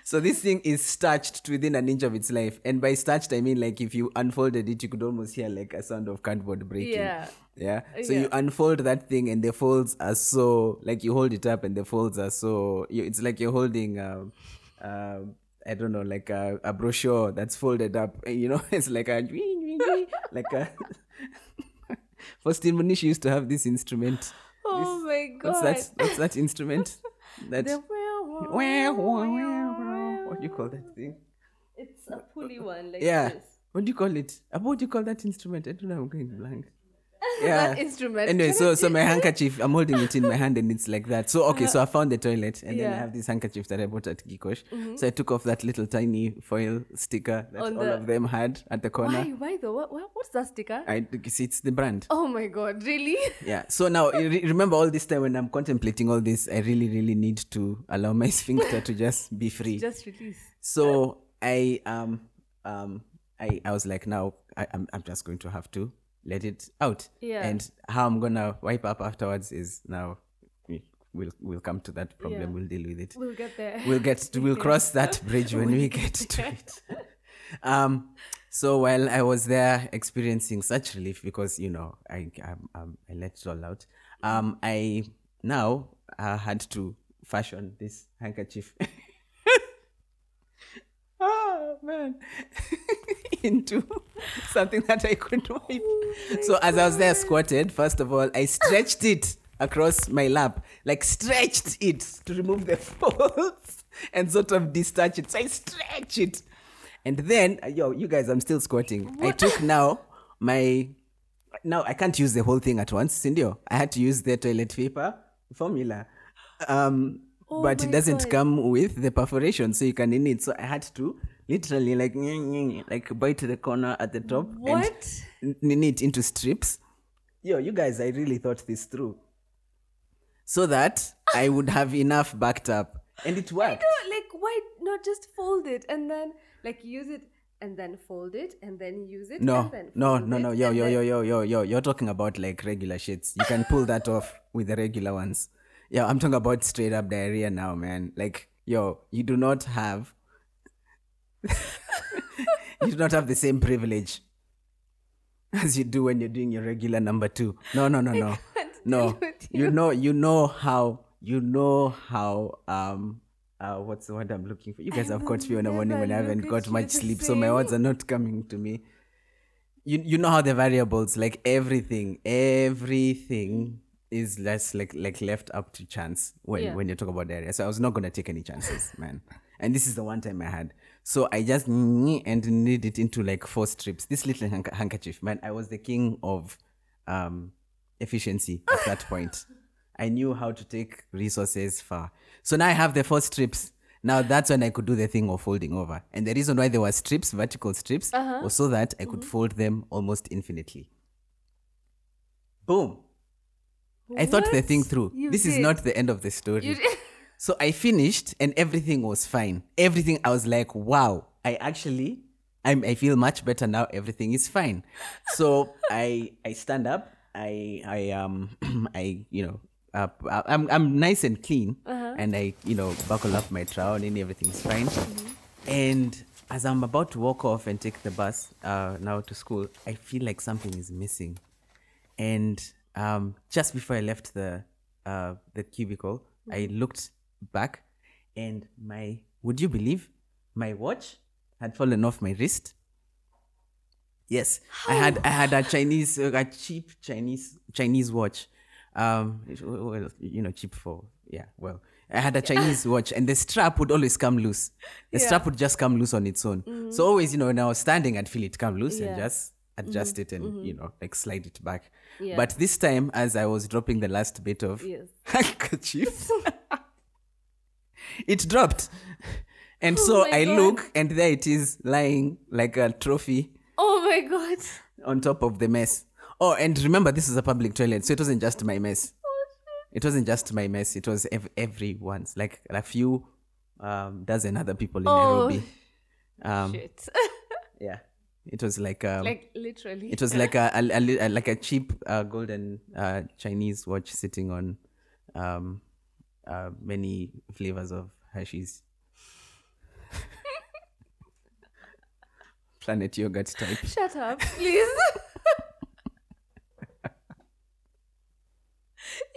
So this thing is starched to within an inch of its life, and by starched I mean like if you unfolded it, you could almost hear like a sound of cardboard breaking. Yeah. Yeah. So Yeah. you unfold that thing, and the folds are so like you hold it up, and the folds are so. You, it's like you're holding. Um, um, I don't know, like a, a brochure that's folded up. You know, it's like a like a. Faustin Munishi used to have this instrument. Oh my god. What's that? What's that instrument? That. What do you call that thing? It's a pulley one, like Yeah. this. What do you call it? What do you call that instrument? I don't know. I'm going blank. That instrument. Anyway, so so my handkerchief, I'm holding it in my hand and it's like that. So okay, so I found the toilet and then I Mm-hmm. have this handkerchief that I bought at Gikosh. So I took off that little tiny foil sticker that On all the- of them had at the corner. Why? Why though? What, what? What's that sticker? I see it's the brand. oh my god! Really? Yeah. So now remember all this time when I'm contemplating all this, I really, really need to allow my sphincter to just be free. Just release. So I um um I I was like now I, I'm I'm just going to have to let it out. Yeah. And how I'm gonna wipe up afterwards is now we- we'll we'll come to that problem. Yeah. We'll deal with it. We'll get there. We'll get to, we'll cross that bridge when we get to it. Um so while I was there experiencing such relief because you know I um, I let it all out, um I now uh, had to fashion this handkerchief oh man into something that I could wipe. so as I was there squatted, first of all, I stretched it across my lap, like stretched it to remove the folds and sort of detach it. So I stretch it. And then, uh, yo, you guys, I'm still squatting. I took now my now I can't use the whole thing at once, Cindy. I had to use the toilet paper formula. Um but it doesn't God. come with the perforation, so you can in it. So I had to literally like like bite the corner at the top What? and knit it into strips. Yo, you guys, I really thought this through. So that ah! I would have enough backed up. And it worked. No, like why not just fold it and then like use it and then fold it and then use it No, no, no, no, yo, yo, yo, yo, yo, yo. You're talking about like regular shits. You can pull that off with the regular ones. Yeah, I'm talking about straight up diarrhea now, man. Like, yo, you do not have, you do not have the same privilege as you do when you're doing your regular number two. No, no, no, no, no. with You know, you know how, you know how. Um, uh, what's the word I'm looking for? You guys have caught me in the morning when I haven't got much you sleep, so my words are not coming to me you you know how the variables like everything everything is less like like left up to chance when Yeah. when you talk about area so i was not going to take any chances man and this is the one time i had so i just and knit it into like four strips this little hank- handkerchief man i was the king of um efficiency at that point i knew how to take resources far so now i have the four strips now that's when I could do the thing of folding over. And the reason why there were strips, vertical strips, was so that I could fold them almost infinitely. Boom. I thought the thing through. You this is not the end of the story. So I finished and everything was fine. Everything I was like, wow, I actually I'm, I feel much better now. Everything is fine. So I I stand up. I I um I you know uh, I'm I'm nice and clean and I you know buckle up my trowel and everything's fine. And as I'm about to walk off and take the bus uh, now to school, I feel like something is missing. And um, just before I left the uh, the cubicle, I looked back, and my would you believe my watch had fallen off my wrist. Yes, I had I had a Chinese uh, a cheap Chinese Chinese watch. Um, well, you know, cheap for yeah. Well, I had a Chinese watch, and the strap would always come loose. The strap would just come loose on its own. So always, you know, when I was standing, I'd feel it come loose and Mm-hmm. Yeah. just adjust it and you know like slide it back. Yeah. But this time, as I was dropping the last bit of Yes. handkerchief, it dropped. And Oh so I God. look, and there it is lying like a trophy Oh my god. on top of the mess. Oh, and remember, this is a public toilet, so it wasn't just my mess. It wasn't just my mess. It was ev- everyone's. Like a few um, dozen other people in Oh, Nairobi. Um, Shit. yeah, it was like um, like literally. it was like a, a, a a- like a cheap uh, golden uh, Chinese watch sitting on um, uh, many flavors of Hershey's. Planet yogurt type. Shut up, please.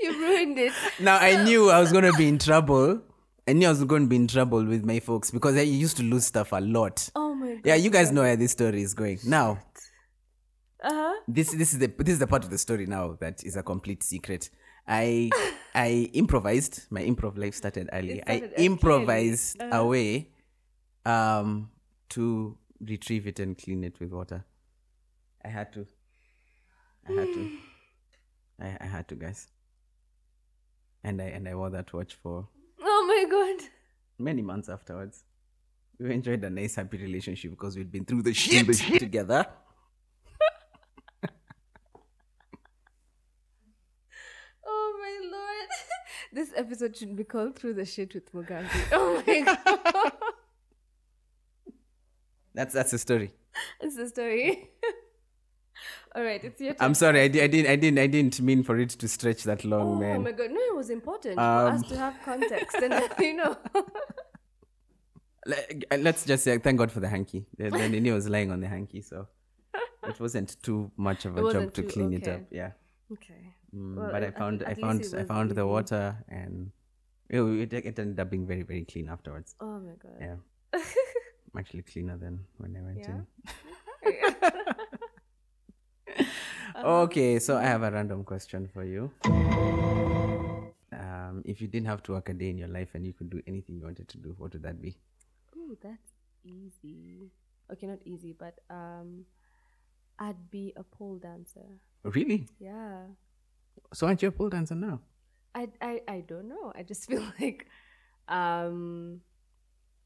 you ruined it. Now I knew I was gonna be in trouble. I knew I was going to be in trouble with my folks because I used to lose stuff a lot. Oh my god. Yeah, you guys know where this story is going. Now, Uh huh. this this is the this is the part of the story now that is a complete secret. I I improvised. My improv life started early. Started I improvised Uh-huh. a way um to retrieve it and clean it with water. I had to. I had to. I, I had to, guys. And I and I wore that watch for Oh my god. many months afterwards. We enjoyed a nice, happy relationship because we'd been through the shit together. Oh my lord. This episode should be called Through the Shit with Mugambi. Oh my god. That's that's the story. It's the story. All right, it's your turn. I'm sorry, I, di- I didn't, I didn't, I didn't mean for it to stretch that long, Oh man. my god, no, it was important for Um, us to have context and you know. Le- Let's just say thank God for the hanky. Then then Nini was lying on the hanky, so it wasn't too much of a job to too- clean it up. Yeah, okay. Mm, Well, but I found, I found, I found the water, and it, it, it ended up being very, very clean afterwards. Oh my god. Yeah, actually cleaner than when I went Yeah? in. Uh-huh. Okay, so I have a random question for you. Um, if you didn't have to work a day in your life and you could do anything you wanted to do, what would that be? Oh, that's easy. Okay, not easy, but um, I'd be a pole dancer. Really? Yeah. So aren't you a pole dancer now? I, I, I don't know. I just feel like um,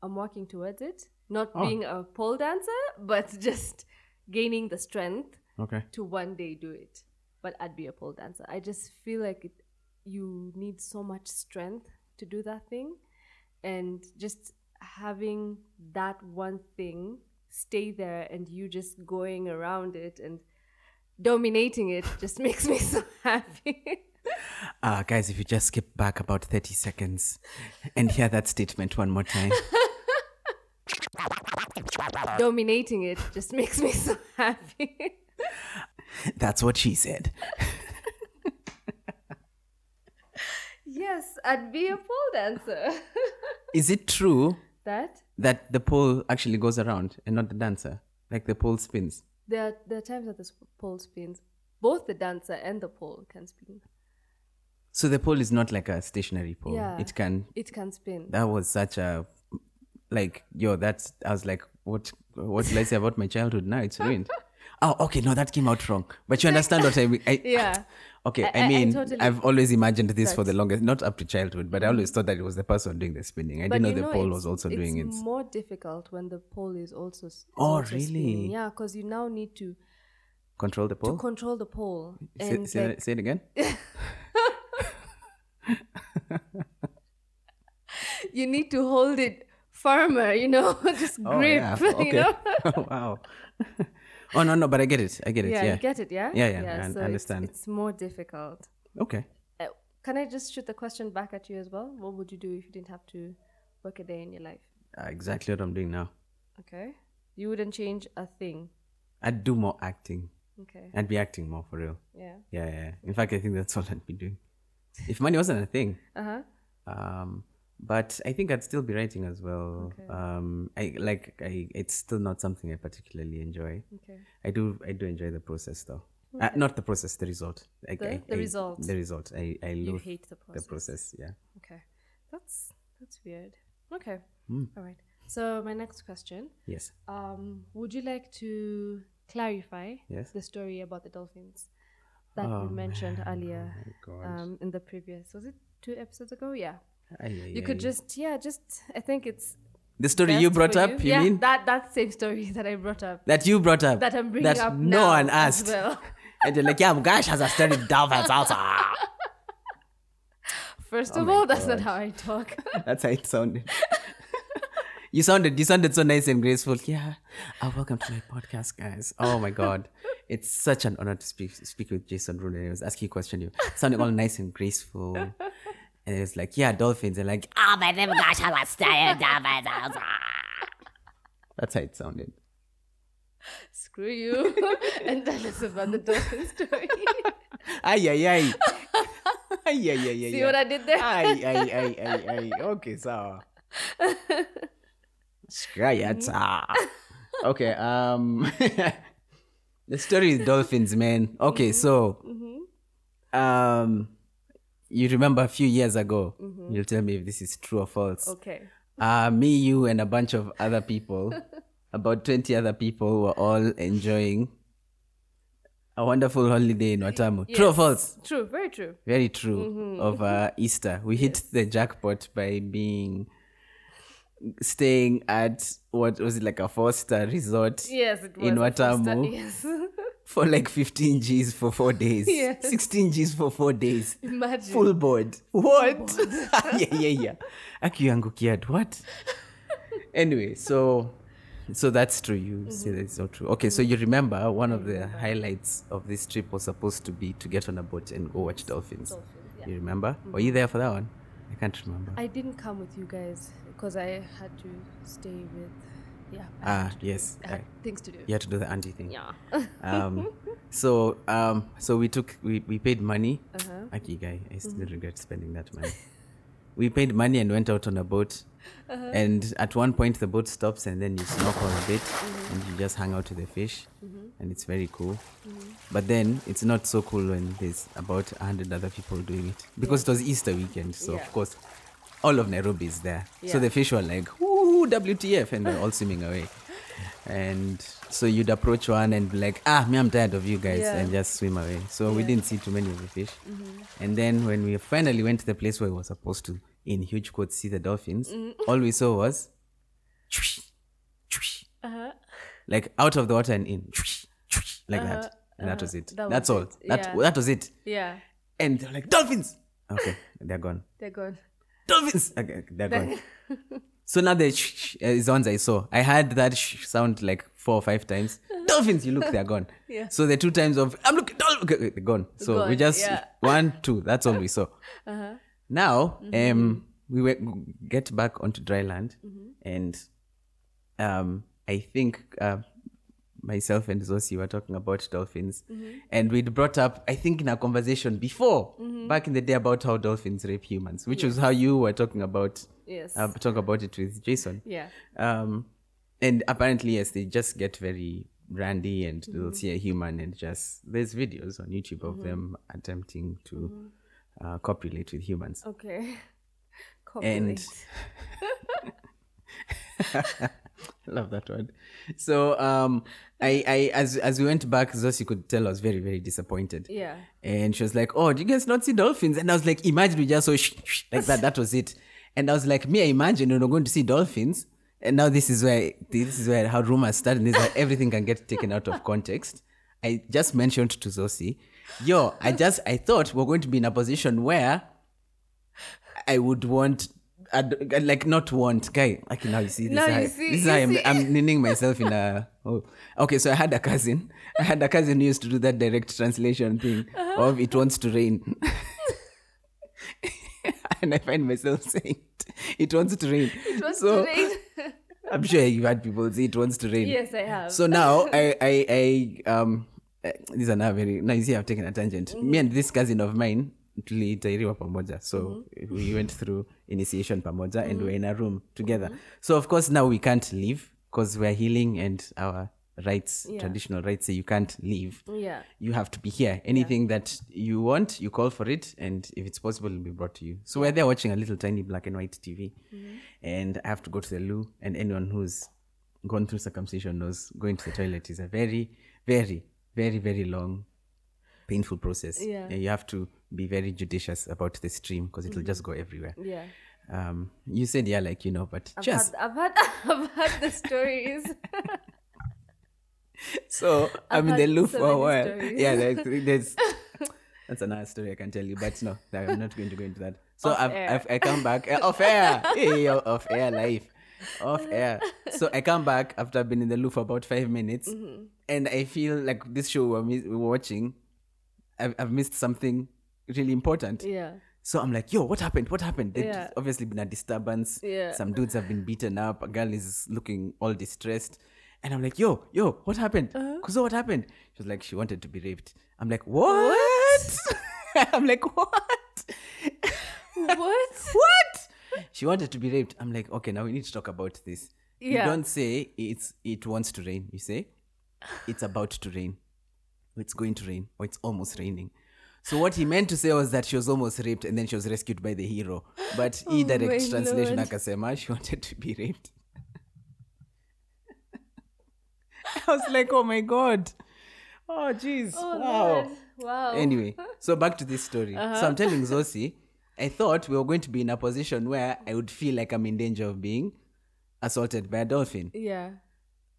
I'm working towards it. Not Oh. being a pole dancer, but just gaining the strength Okay. to one day do it. But I'd be a pole dancer. I just feel like it, you need so much strength to do that thing. And just having that one thing stay there and you just going around it and dominating it just makes me so happy. Uh, guys, if you just skip back about 30 seconds and hear that statement one more time. dominating it just makes me so happy. That's what she said. yes, I'd be a pole dancer. Is it true that that the pole actually goes around and not the dancer? Like the pole spins? There are, there are times that the pole spins. Both the dancer and the pole can spin. So the pole is not like a stationary pole. Yeah. It can. It can spin. That was such a. Like, yo, that's. I was like, what What did I say about my childhood? Now it's ruined. oh, okay. No, that came out wrong. But you understand what I mean? I, Yeah. Okay, I- I, I- I mean, totally- I've always imagined this for the longest, not up to childhood, but I always thought that it was the person doing the spinning. I didn't know you the pole was also doing it. It's more difficult when the pole is also. is Oh, also spinning. really? Yeah, because you now need to Control the pole. to control the pole say, and say, like, say it again. you need to hold it firmer. You know, just grip. Oh, yeah. You Okay. know. wow. Oh no, no, but I get it. I get it. yeah, Yeah. you get it. Yeah. Yeah, yeah, I so it's- understand. It's, more difficult. okay. Uh, can I just shoot the question back at you as well? What would you do if you didn't have to work a day in your life? Uh, exactly what I'm doing now. Okay. You wouldn't change a thing. I'd do more acting. Okay. I'd be acting more for real. Yeah. Yeah, yeah. yeah. In fact, I think that's all I'd be doing. If money wasn't a thing, Uh huh. um, but I think I'd still be writing as well. Okay. Um, I like I. It's still not something I particularly enjoy. Okay. I do. I do enjoy the process though. Uh, not the process, the result. Like, The- I, the I- result. The result. I. I You love hate the process. the process. Yeah. Okay. That's that's weird. Okay. Hmm. All right. So my next question. Yes. Um, would you like to clarify Yes. the story about the dolphins that Oh, you mentioned man. earlier Oh my God. um, in the previous? Was it two episodes ago? Yeah. Ay, ay, You could ay. just yeah, just I think it's the story best you brought up. You, yeah, mean that that same story that I brought up that you brought up that I'm bringing that up no now one as asked, well. and you're like, yeah, Mugash has a story dolphins also. First Oh of my all, that's not how I talk. That's how it sounded. you sounded you sounded so nice and graceful. Yeah. Oh, welcome to my podcast, guys. Oh my god. It's such an honor to speak speak with Jason Rune. I was asking you a question. You sounding all nice and graceful. And it was like, yeah, dolphins. And like, Oh, my gosh, I was down my that's how it sounded. Screw you and tell us about the dolphin story. Ay, ay, ay. ay, ay, ay, ay. See what I did there? Ay, ay, ay, ay, ay. Okay, so. Skrayata. Okay, um. the story is dolphins, man. Okay, so. Um. You remember a few years ago, you'll tell me if this is true or false. okay. Uh, me, you, and a bunch of other people, about 20 other people, were all enjoying a wonderful holiday in Watamu. True or false? True, very true. Very true. Of uh, Easter. We hit the jackpot by being staying at what was it like a four star resort Yes, it was. in Watamu Yes. for like 15 G's for four days. Yes. 16 G's for four days. Imagine. Full board. What? yeah, yeah, yeah. Akiangukiad. What? anyway, so so that's true. You Mm-hmm. say that's not true. Okay, so you remember one of the highlights of this trip was supposed to be to get on a boat and go watch dolphins. Dolphins, yeah. You remember? Were you there for that one? I can't remember. I didn't come with you guys because I had to stay with. Yeah. Ah, yes. I had I- things to do. you had to do the auntie thing. Yeah. Um, so um, so we took we, we paid money. Uh-huh. Aki guy, I still Mm-hmm. regret spending that money. we paid money and went out on a boat. Uh-huh. And at one point the boat stops and then you snorkel a bit Mm-hmm. and you just hang out with the fish and it's very cool. But then it's not so cool when there's about a hundred other people doing it because it was Easter weekend, so Yeah. of course all of Nairobi is there. So the fish were like, "Ooh, WTF!" and they're all swimming away. And so you'd approach one and be like, "Ah, me, I'm tired of you guys," Yeah. and just swim away. So we didn't see too many of the fish. And then when we finally went to the place where we were supposed to, in huge quotes, see the dolphins, all we saw was Uh-huh. like out of the water and in like that. And that was it. Uh-huh. That That's was all. it. That Yeah. that was it. Yeah. And they're like dolphins. Okay, they're gone. They're gone. Dolphins. Okay, they're gone. so now the sh- sh- is the ones I saw. I had that sh- sound like four or five times. Dolphins. You look, they're gone. Yeah. So the two times of I'm looking, dol- okay, okay, they're gone. So we just yeah. one, two. That's all we saw. Uh-huh. Now, Mm-hmm. um, we were get back onto dry land, and um, I think uh, myself and Zosi were talking about dolphins, Mm-hmm. and we'd brought up, I think, in a conversation before Mm-hmm. Back in the day about how dolphins rape humans, which was how you were talking about. Yes. Uh, talk about it with Jason. yeah. Um, and apparently, yes, they just get very randy and Mm-hmm. they'll see a human and just there's videos on YouTube of them attempting to Mm-hmm. uh, copulate with humans. Okay. And Copulate. love that word. So um, I, I as as we went back, Zosi could tell I was very very disappointed. Yeah. And she was like, "Oh, do you guys not see dolphins?" And I was like, "Imagine we just saw sh- sh- like that. That was it." And I was like, "Me, I imagine we're not going to see dolphins." And now this is where this is where how rumors start, and this is where everything can get taken out of context. I just mentioned to Zosi, "Yo, I just I thought we're going to be in a position where I would want." I'd, like not want guy okay now you see this how, you see- this is you I'm, see. I'm ninning myself in a oh okay so i had a cousin i had a cousin who used to do that direct translation thing Uh-huh. of it wants to rain and i find myself saying it, wants to rain It was so today. i'm sure you've had people say it wants to rain yes, I have. so now I I I um uh, these are now very now you see I've taken a tangent. Me and this cousin of mine tulitairiwa pamoja. So mm-hmm. we went through initiation pamoja and mm-hmm. we're in a room mm-hmm. together. So of course now we can't leave because we're healing and our rights traditional rights say you can't leave. Yeah. you have to be here. Anything that you want you call for it and if it's possible it'll be brought to you. So we're there watching a little tiny black and white tv and i have to go to the loo and anyone who's gone through circumcision knows going to the toilet is a very very very very long painful process. Yeah. And you have to be very judicious about the stream because it'll just go everywhere Yeah. um you said yeah like you know but I've just had, I've had I've had the stories. So I'm in the loop so for a while. stories. Yeah, there's, there's that's another story I can tell you, but no, I'm not going to go into that. So I've. I've I come back uh, off air, hey, off air life, off air. So I come back after I've been in the loop for about five minutes, Mm-hmm. and I feel like this show we're, mi- we're watching, I've, I've missed something really important. yeah. So I'm like, yo, what happened? What happened? There's Yeah. obviously been a disturbance. Yeah. Some dudes have been beaten up. A girl is looking all distressed. And I'm like, yo, yo, what happened? Uh-huh. Kuzo, what happened? She was like, she wanted to be raped. I'm like, what? I'm like, what? What? what? She wanted to be raped. I'm like, okay, now we need to talk about this. Yeah. You don't say it's it wants to rain. You say it's about to rain. It's going to rain. Or it's almost raining. So what he meant to say was that she was almost raped and then she was rescued by the hero. But Oh direct my translation Lord. akasema she wanted to be raped. I was like, oh my god. Oh jeez. Oh wow. Lord. Wow. Anyway, so back to this story. So I'm telling Zosi, I thought we were going to be in a position where I would feel like I'm in danger of being assaulted by a dolphin. Yeah.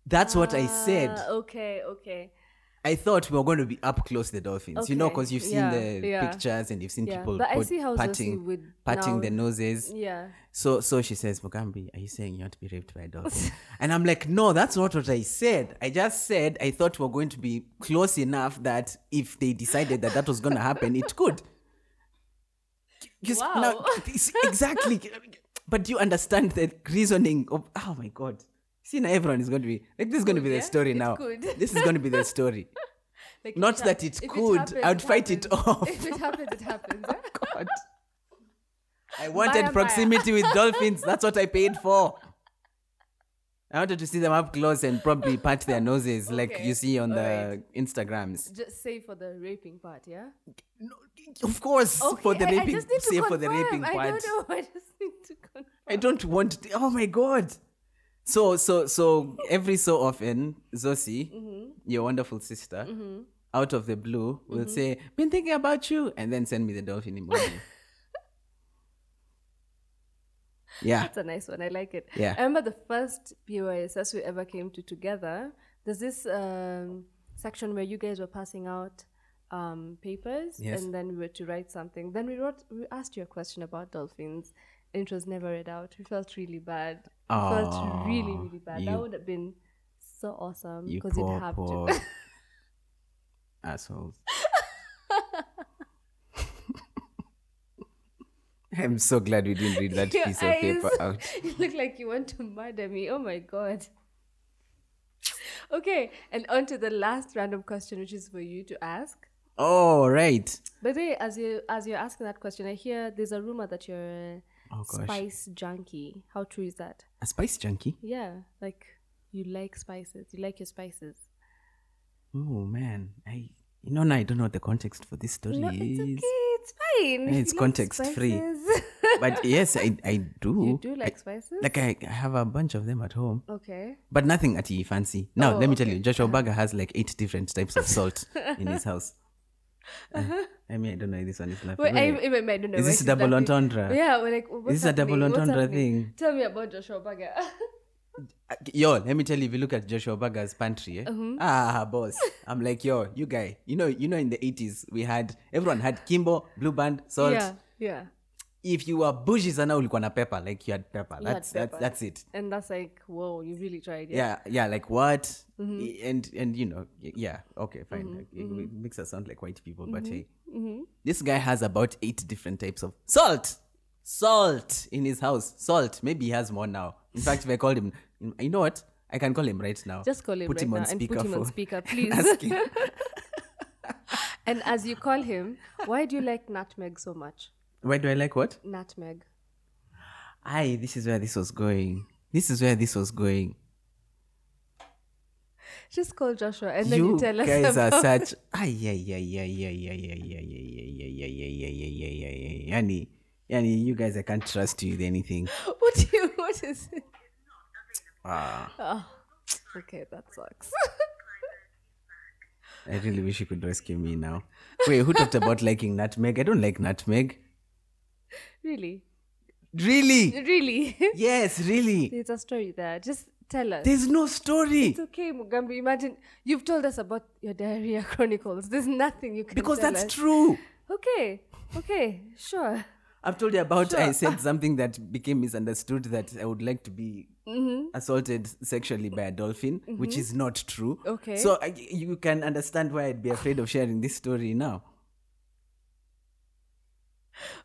That's what I said. Ah, okay. Okay. I thought we were going to be up close to the dolphins, you know, because you've seen yeah, the yeah. pictures and you've seen Yeah, people but I see how patting, would patting now- the noses. Yeah. So, so she says, Mugambi, are you saying you want to be raped by a dolphin? and I'm like, no, that's not what I said. I just said I thought we were going to be close enough that if they decided that that was going to happen, it could. S- now, Wow. exactly. But do you understand the reasoning of? Oh my god! See now, everyone is going to be like this is going to be Could, the story It now. could. This is going to be the story. Like, Not it that it could, happens, I'd fight it off. If it happens, it happens. eh? God. I wanted Maya, proximity with dolphins. That's what I paid for. I wanted to see them up close and probably pat their noses like you see on the alright. Instagrams. Just say for the raping part, yeah. Of course, for the I- I raping, just need to say for the confirm. raping I don't know. I just need to confirm. I don't want. oh my god. So so so every so often, Zosi, Mm-hmm. your wonderful sister, out of the blue, will say, "Been thinking about you," and then send me the dolphin emoji. yeah. That's a nice one. I like it. Yeah. I remember the first POISS we ever came to together. There's this um, section where you guys were passing out um, papers, Yes. and then we were to write something. Then we wrote, we asked you a question about dolphins, and it was never read out. We felt really bad. We felt really, really bad. you- that would have been so awesome because you'd have poor to. assholes. I'm so glad we didn't read that Your piece of paper out. you look like you want to murder me. Oh my god. Okay, and on to the last random question, which is for you to ask. Oh, right. By the way, as you as you're asking that question, I hear there's a rumor that you're Oh, gosh. spice junkie. How true is that? A spice junkie? Yeah, like you like spices. You like your spices. Oh, man. I, you know, now I don't know what the context for this story No, is. it's okay. It's fine. Yeah, it's You like context free. But yes, I, I do. you do like I- spices. like I, I have a bunch of them at home, okay. but nothing at fancy. Now Oh, let me oh, tell you, Joshua Bagger has like eight different types of salt in his house. Uh, I mean, I don't know if this one is laughing. Wait, I, Wait, I, I don't know. Is this she's double laughing. entendre? Yeah, we're like, what's This is a double entendre thing. Tell me about Joshua Bagger. Yo, let me tell you, if you look at Joshua Bagger's pantry, eh? Uh-huh. ah, boss, I'm like, yo, you guy, you know, you know, in the 80s, we had everyone had Kimbo, Blue Band, salt. yeah, yeah. If you were bougie sana ulikuwa na pepper, like you had pepper. You had That's that's pepper. that's it. And that's like, whoa, you really tried. Yeah. yeah yeah like what Mm-hmm. And and you know yeah okay fine like, it, it makes us sound like white people but hey Mm-hmm. this guy has about eight different types of salt salt in his house salt maybe he has more now in fact if i called him you know what i can call him right now Just call him put right him on now and speaker put him on speaker, please. And as you call him, why do you like nutmeg so much? Why do i like what Nutmeg. Aye, this is where this was going. This is where this was going. Just call Joshua and then you, you tell us. You guys are such. Ay, yeah, yeah, yeah, yeah, yeah, yeah, yeah, yeah, yeah, yeah, yeah, yeah, yeah, yeah, yeah, yeah, yeah. Yani, yani, you guys, I can't trust you with anything. What do you? What is it? Ah, Oh, okay, that sucks. I really wish you could rescue me now. Wait, who talked about liking nutmeg? I don't like nutmeg. Really, Really? really. Yes, really. There's a story there. Just tell us. There's no story. It's okay, Mugambi. Imagine you've told us about your diarrhea chronicles. There's nothing you can Because that's us. true. Okay, okay, sure. I've told you about I said something that became misunderstood that I would like to be mm-hmm. assaulted sexually by a dolphin, which mm-hmm. is not true. Okay. So I, you can understand why I'd be afraid of sharing this story now.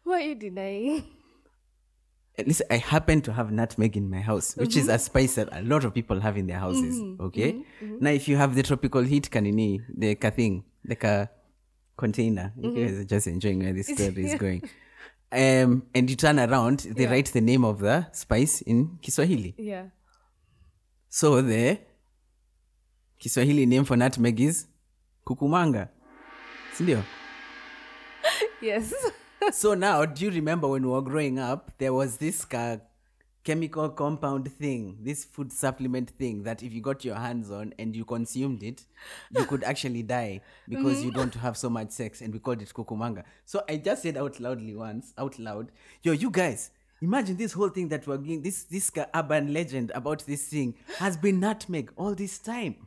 Why are you denying? Listen, I happen to have nutmeg in my house, which is a spice that a lot of people have in their houses. Okay. Now, if you have the tropical heat kanini, the ka thing, like a container, you guys are just enjoying where this story is going. Um, and you turn around, they Yeah. write the name of the spice in Kiswahili. Yeah. So the Kiswahili name for nutmeg is kukumanga. Sindio? Yes. so now, do you remember when we were growing up, there was this ca- chemical compound thing, this food supplement thing that if you got your hands on and you consumed it, you could actually die because you mm-hmm. don't have so much sex, and we called it kukumanga. So I just said out loudly once, out loud, yo, you guys. Imagine this whole thing that we're doing, this this urban legend about this thing has been nutmeg all this time.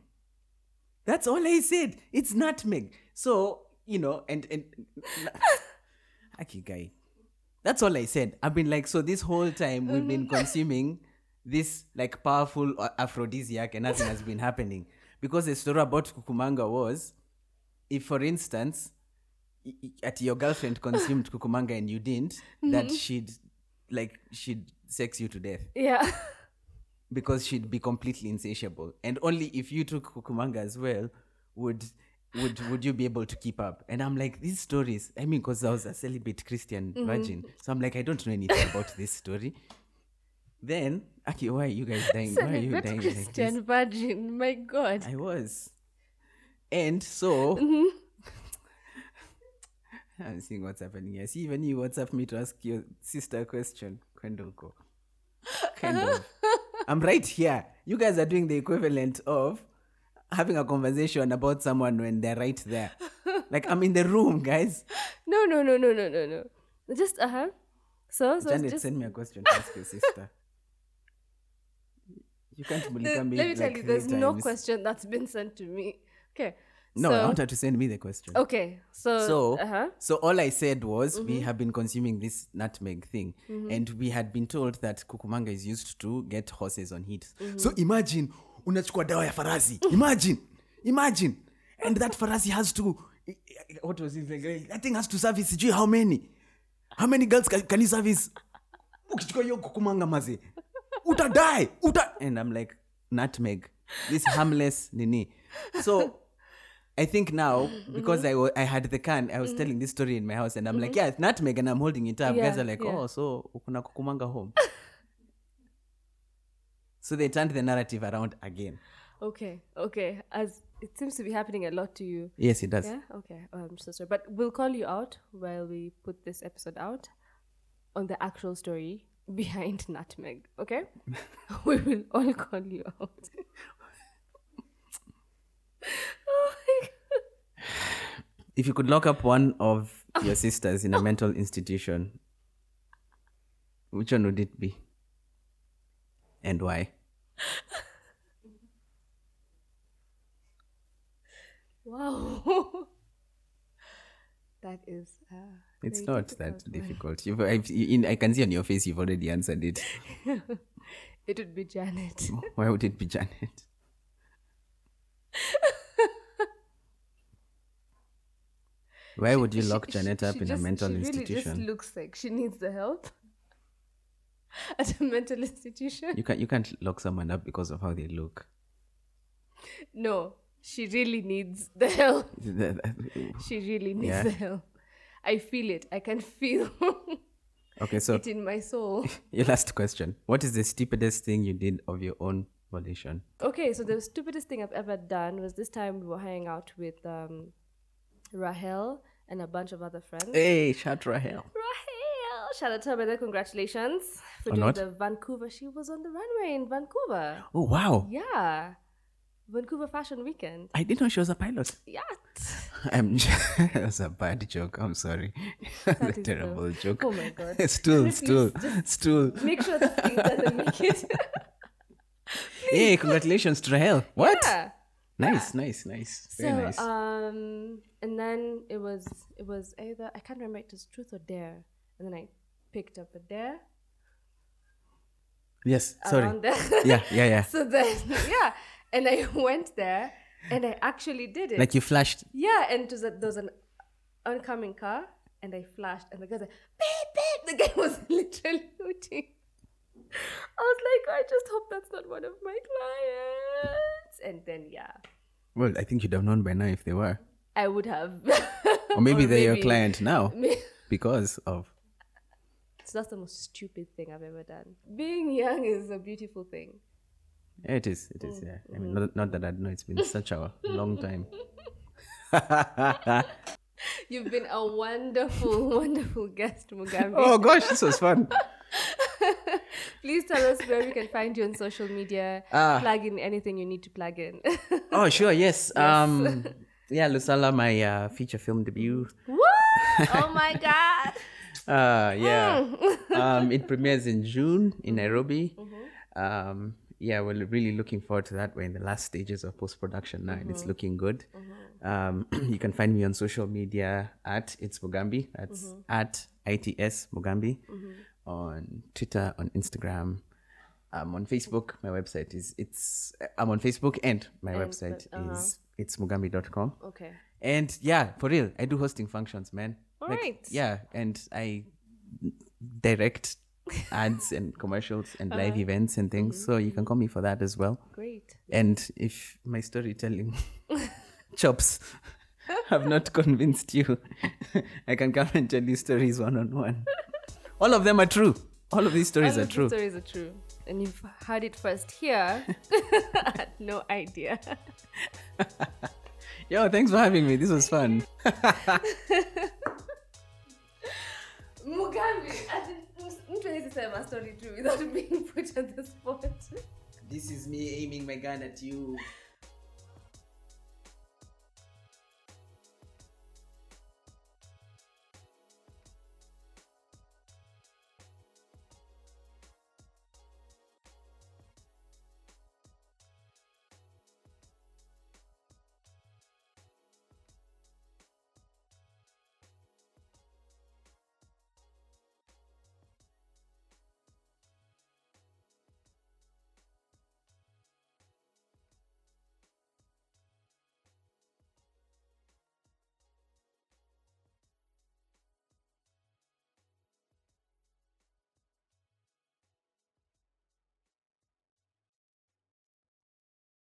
That's all I said. It's nutmeg. So, you know, and and Aki guy. That's all I said. I've been like, so this whole time we've been mm-hmm. consuming this like powerful uh, aphrodisiac and nothing has been happening. Because the story about Kukumanga was if, for instance, at your girlfriend consumed Kukumanga and you didn't, mm-hmm. that she'd like she'd sex you to death yeah. because she'd be completely insatiable and only if you took kukumanga as well would would would you be able to keep up? And i'm like these stories i mean because i was a celibate christian mm-hmm. virgin so i'm like i don't know anything about this story. Then aki why are you guys dying? Why are you Celibate dying Christian like virgin. My God. i was. And so mm-hmm. i'm seeing what's happening here. See even you whatsapp me to ask your sister a question. Kwendoko. kind of. I'm right here. You guys are doing the equivalent of having a conversation about someone when they're right there like i'm in the room guys No, no, no, no, no, no, no. Just uh huh. So, so janet just send me a question to ask your sister you can't bully let me like tell you, there's no times. question that's been sent to me. Okay. no so, i want her to send me the question Okay. So. so Uh huh. so all i said was we have been consuming this nutmeg thing and we had been told that kukumanga is used to get horses on heat so imagine unachukua dawa ya farasi imagine imagine. And that farasi has to what was his name? that thing has to service sijui how many. How many girls can, can you service? Ukichukua hiyo kukumanga maze utadie uta and i'm like nutmeg. This harmless nini. So I think now because I wa- I had the can, I was telling this story in my house, and I'm like, yeah, it's nutmeg, and I'm holding it up. Guys are like, yeah. oh, so kuna kukumanga home. So they turned the narrative around again. Okay. Okay. As it seems to be happening a lot to you. Yes, it does. Yeah. Okay. Oh, I'm so sorry, but we'll call you out while we put this episode out on the actual story behind Nutmeg. Okay. we will all call you out. oh my god. If you could lock up one of your sisters in a mental institution, which one would it be, and why? Wow. that is. Uh, It's not that difficult. You've, I've, in, I can see on your face you've already answered it. It would be Janet. Why would it be Janet? Why would you She- lock she- Janet up she in just- a mental she Really institution? just looks like she needs the help at a mental institution. You can't you can't lock someone up because of how they look. No, she really needs the help. She really needs Yeah. the help. I feel it. I can feel. Okay, so it in my soul. your last question. What is the stupidest thing you did of your own volition? Okay, so the stupidest thing I've ever done was this time we were hanging out with um, Rahel and a bunch of other friends. Hey, shout Rahel. Rahel! Shout out to her, by congratulations for doing the Vancouver. She was on the runway in Vancouver. Oh, wow. Yeah. Vancouver Fashion Weekend. I didn't know she was a pilot. Yeah. I'm was a bad joke. I'm sorry. That's a terrible joke. Oh my God. Please stool, stool. Make sure the thing doesn't make it. Hey, congratulations to Rahel. What? yeah. Nice, nice, nice. Very so nice. um and then it was it was either I can't remember it was truth or dare. And then I picked up a dare yes, sorry. there. Yeah, yeah, yeah. so then yeah. And I went there and I actually did it. Like you flashed. yeah, and was a, there was an oncoming car and I flashed and the guy said, beep beep the guy was literally hooting. I was like, I just hope that's not one of my clients. And then yeah. Well, I think you'd have known by now if they were. I would have. Or maybe they're your client now because of. So that's the most stupid thing I've ever done. Being young is a beautiful thing. Yeah, it is. It is. Yeah. I mean, not, not that I know it's been such a long time. You've been a wonderful, wonderful guest, Mugambi. oh gosh, this was fun. Please tell us where we can find you on social media. Ah. Plug in anything you need to plug in. Oh sure, yes. Um, yeah, Lusala, my uh, feature film debut. Woo! Oh my God. Uh, yeah. Mm. um, it premieres in June in Nairobi. Mm-hmm. Um, yeah, we're really looking forward to that. We're in the last stages of post production now, Mm-hmm. and it's looking good. Um, you can find me on social media at it's Mugambi. That's Mm-hmm. at its Mugambi on Twitter, on Instagram. Um, on Facebook, my website is it's I'm on Facebook and my And, website uh-huh. is it's mugambi.com. Okay. And yeah, for real, I do hosting functions, man. Alright. Yeah, and I direct ads and commercials and live Uh-huh. events and things. Mm-hmm. So you can call me for that as well. Great. And if my storytelling chops have not convinced you, I can come and tell you stories one on one. All of them are true. All of these stories All are true. stories are true. And you've heard it first here. Had no idea. Yo, thanks for having me. This was fun. mtu hawezi sema story too without being put on the spot. This is me aiming my gun at you.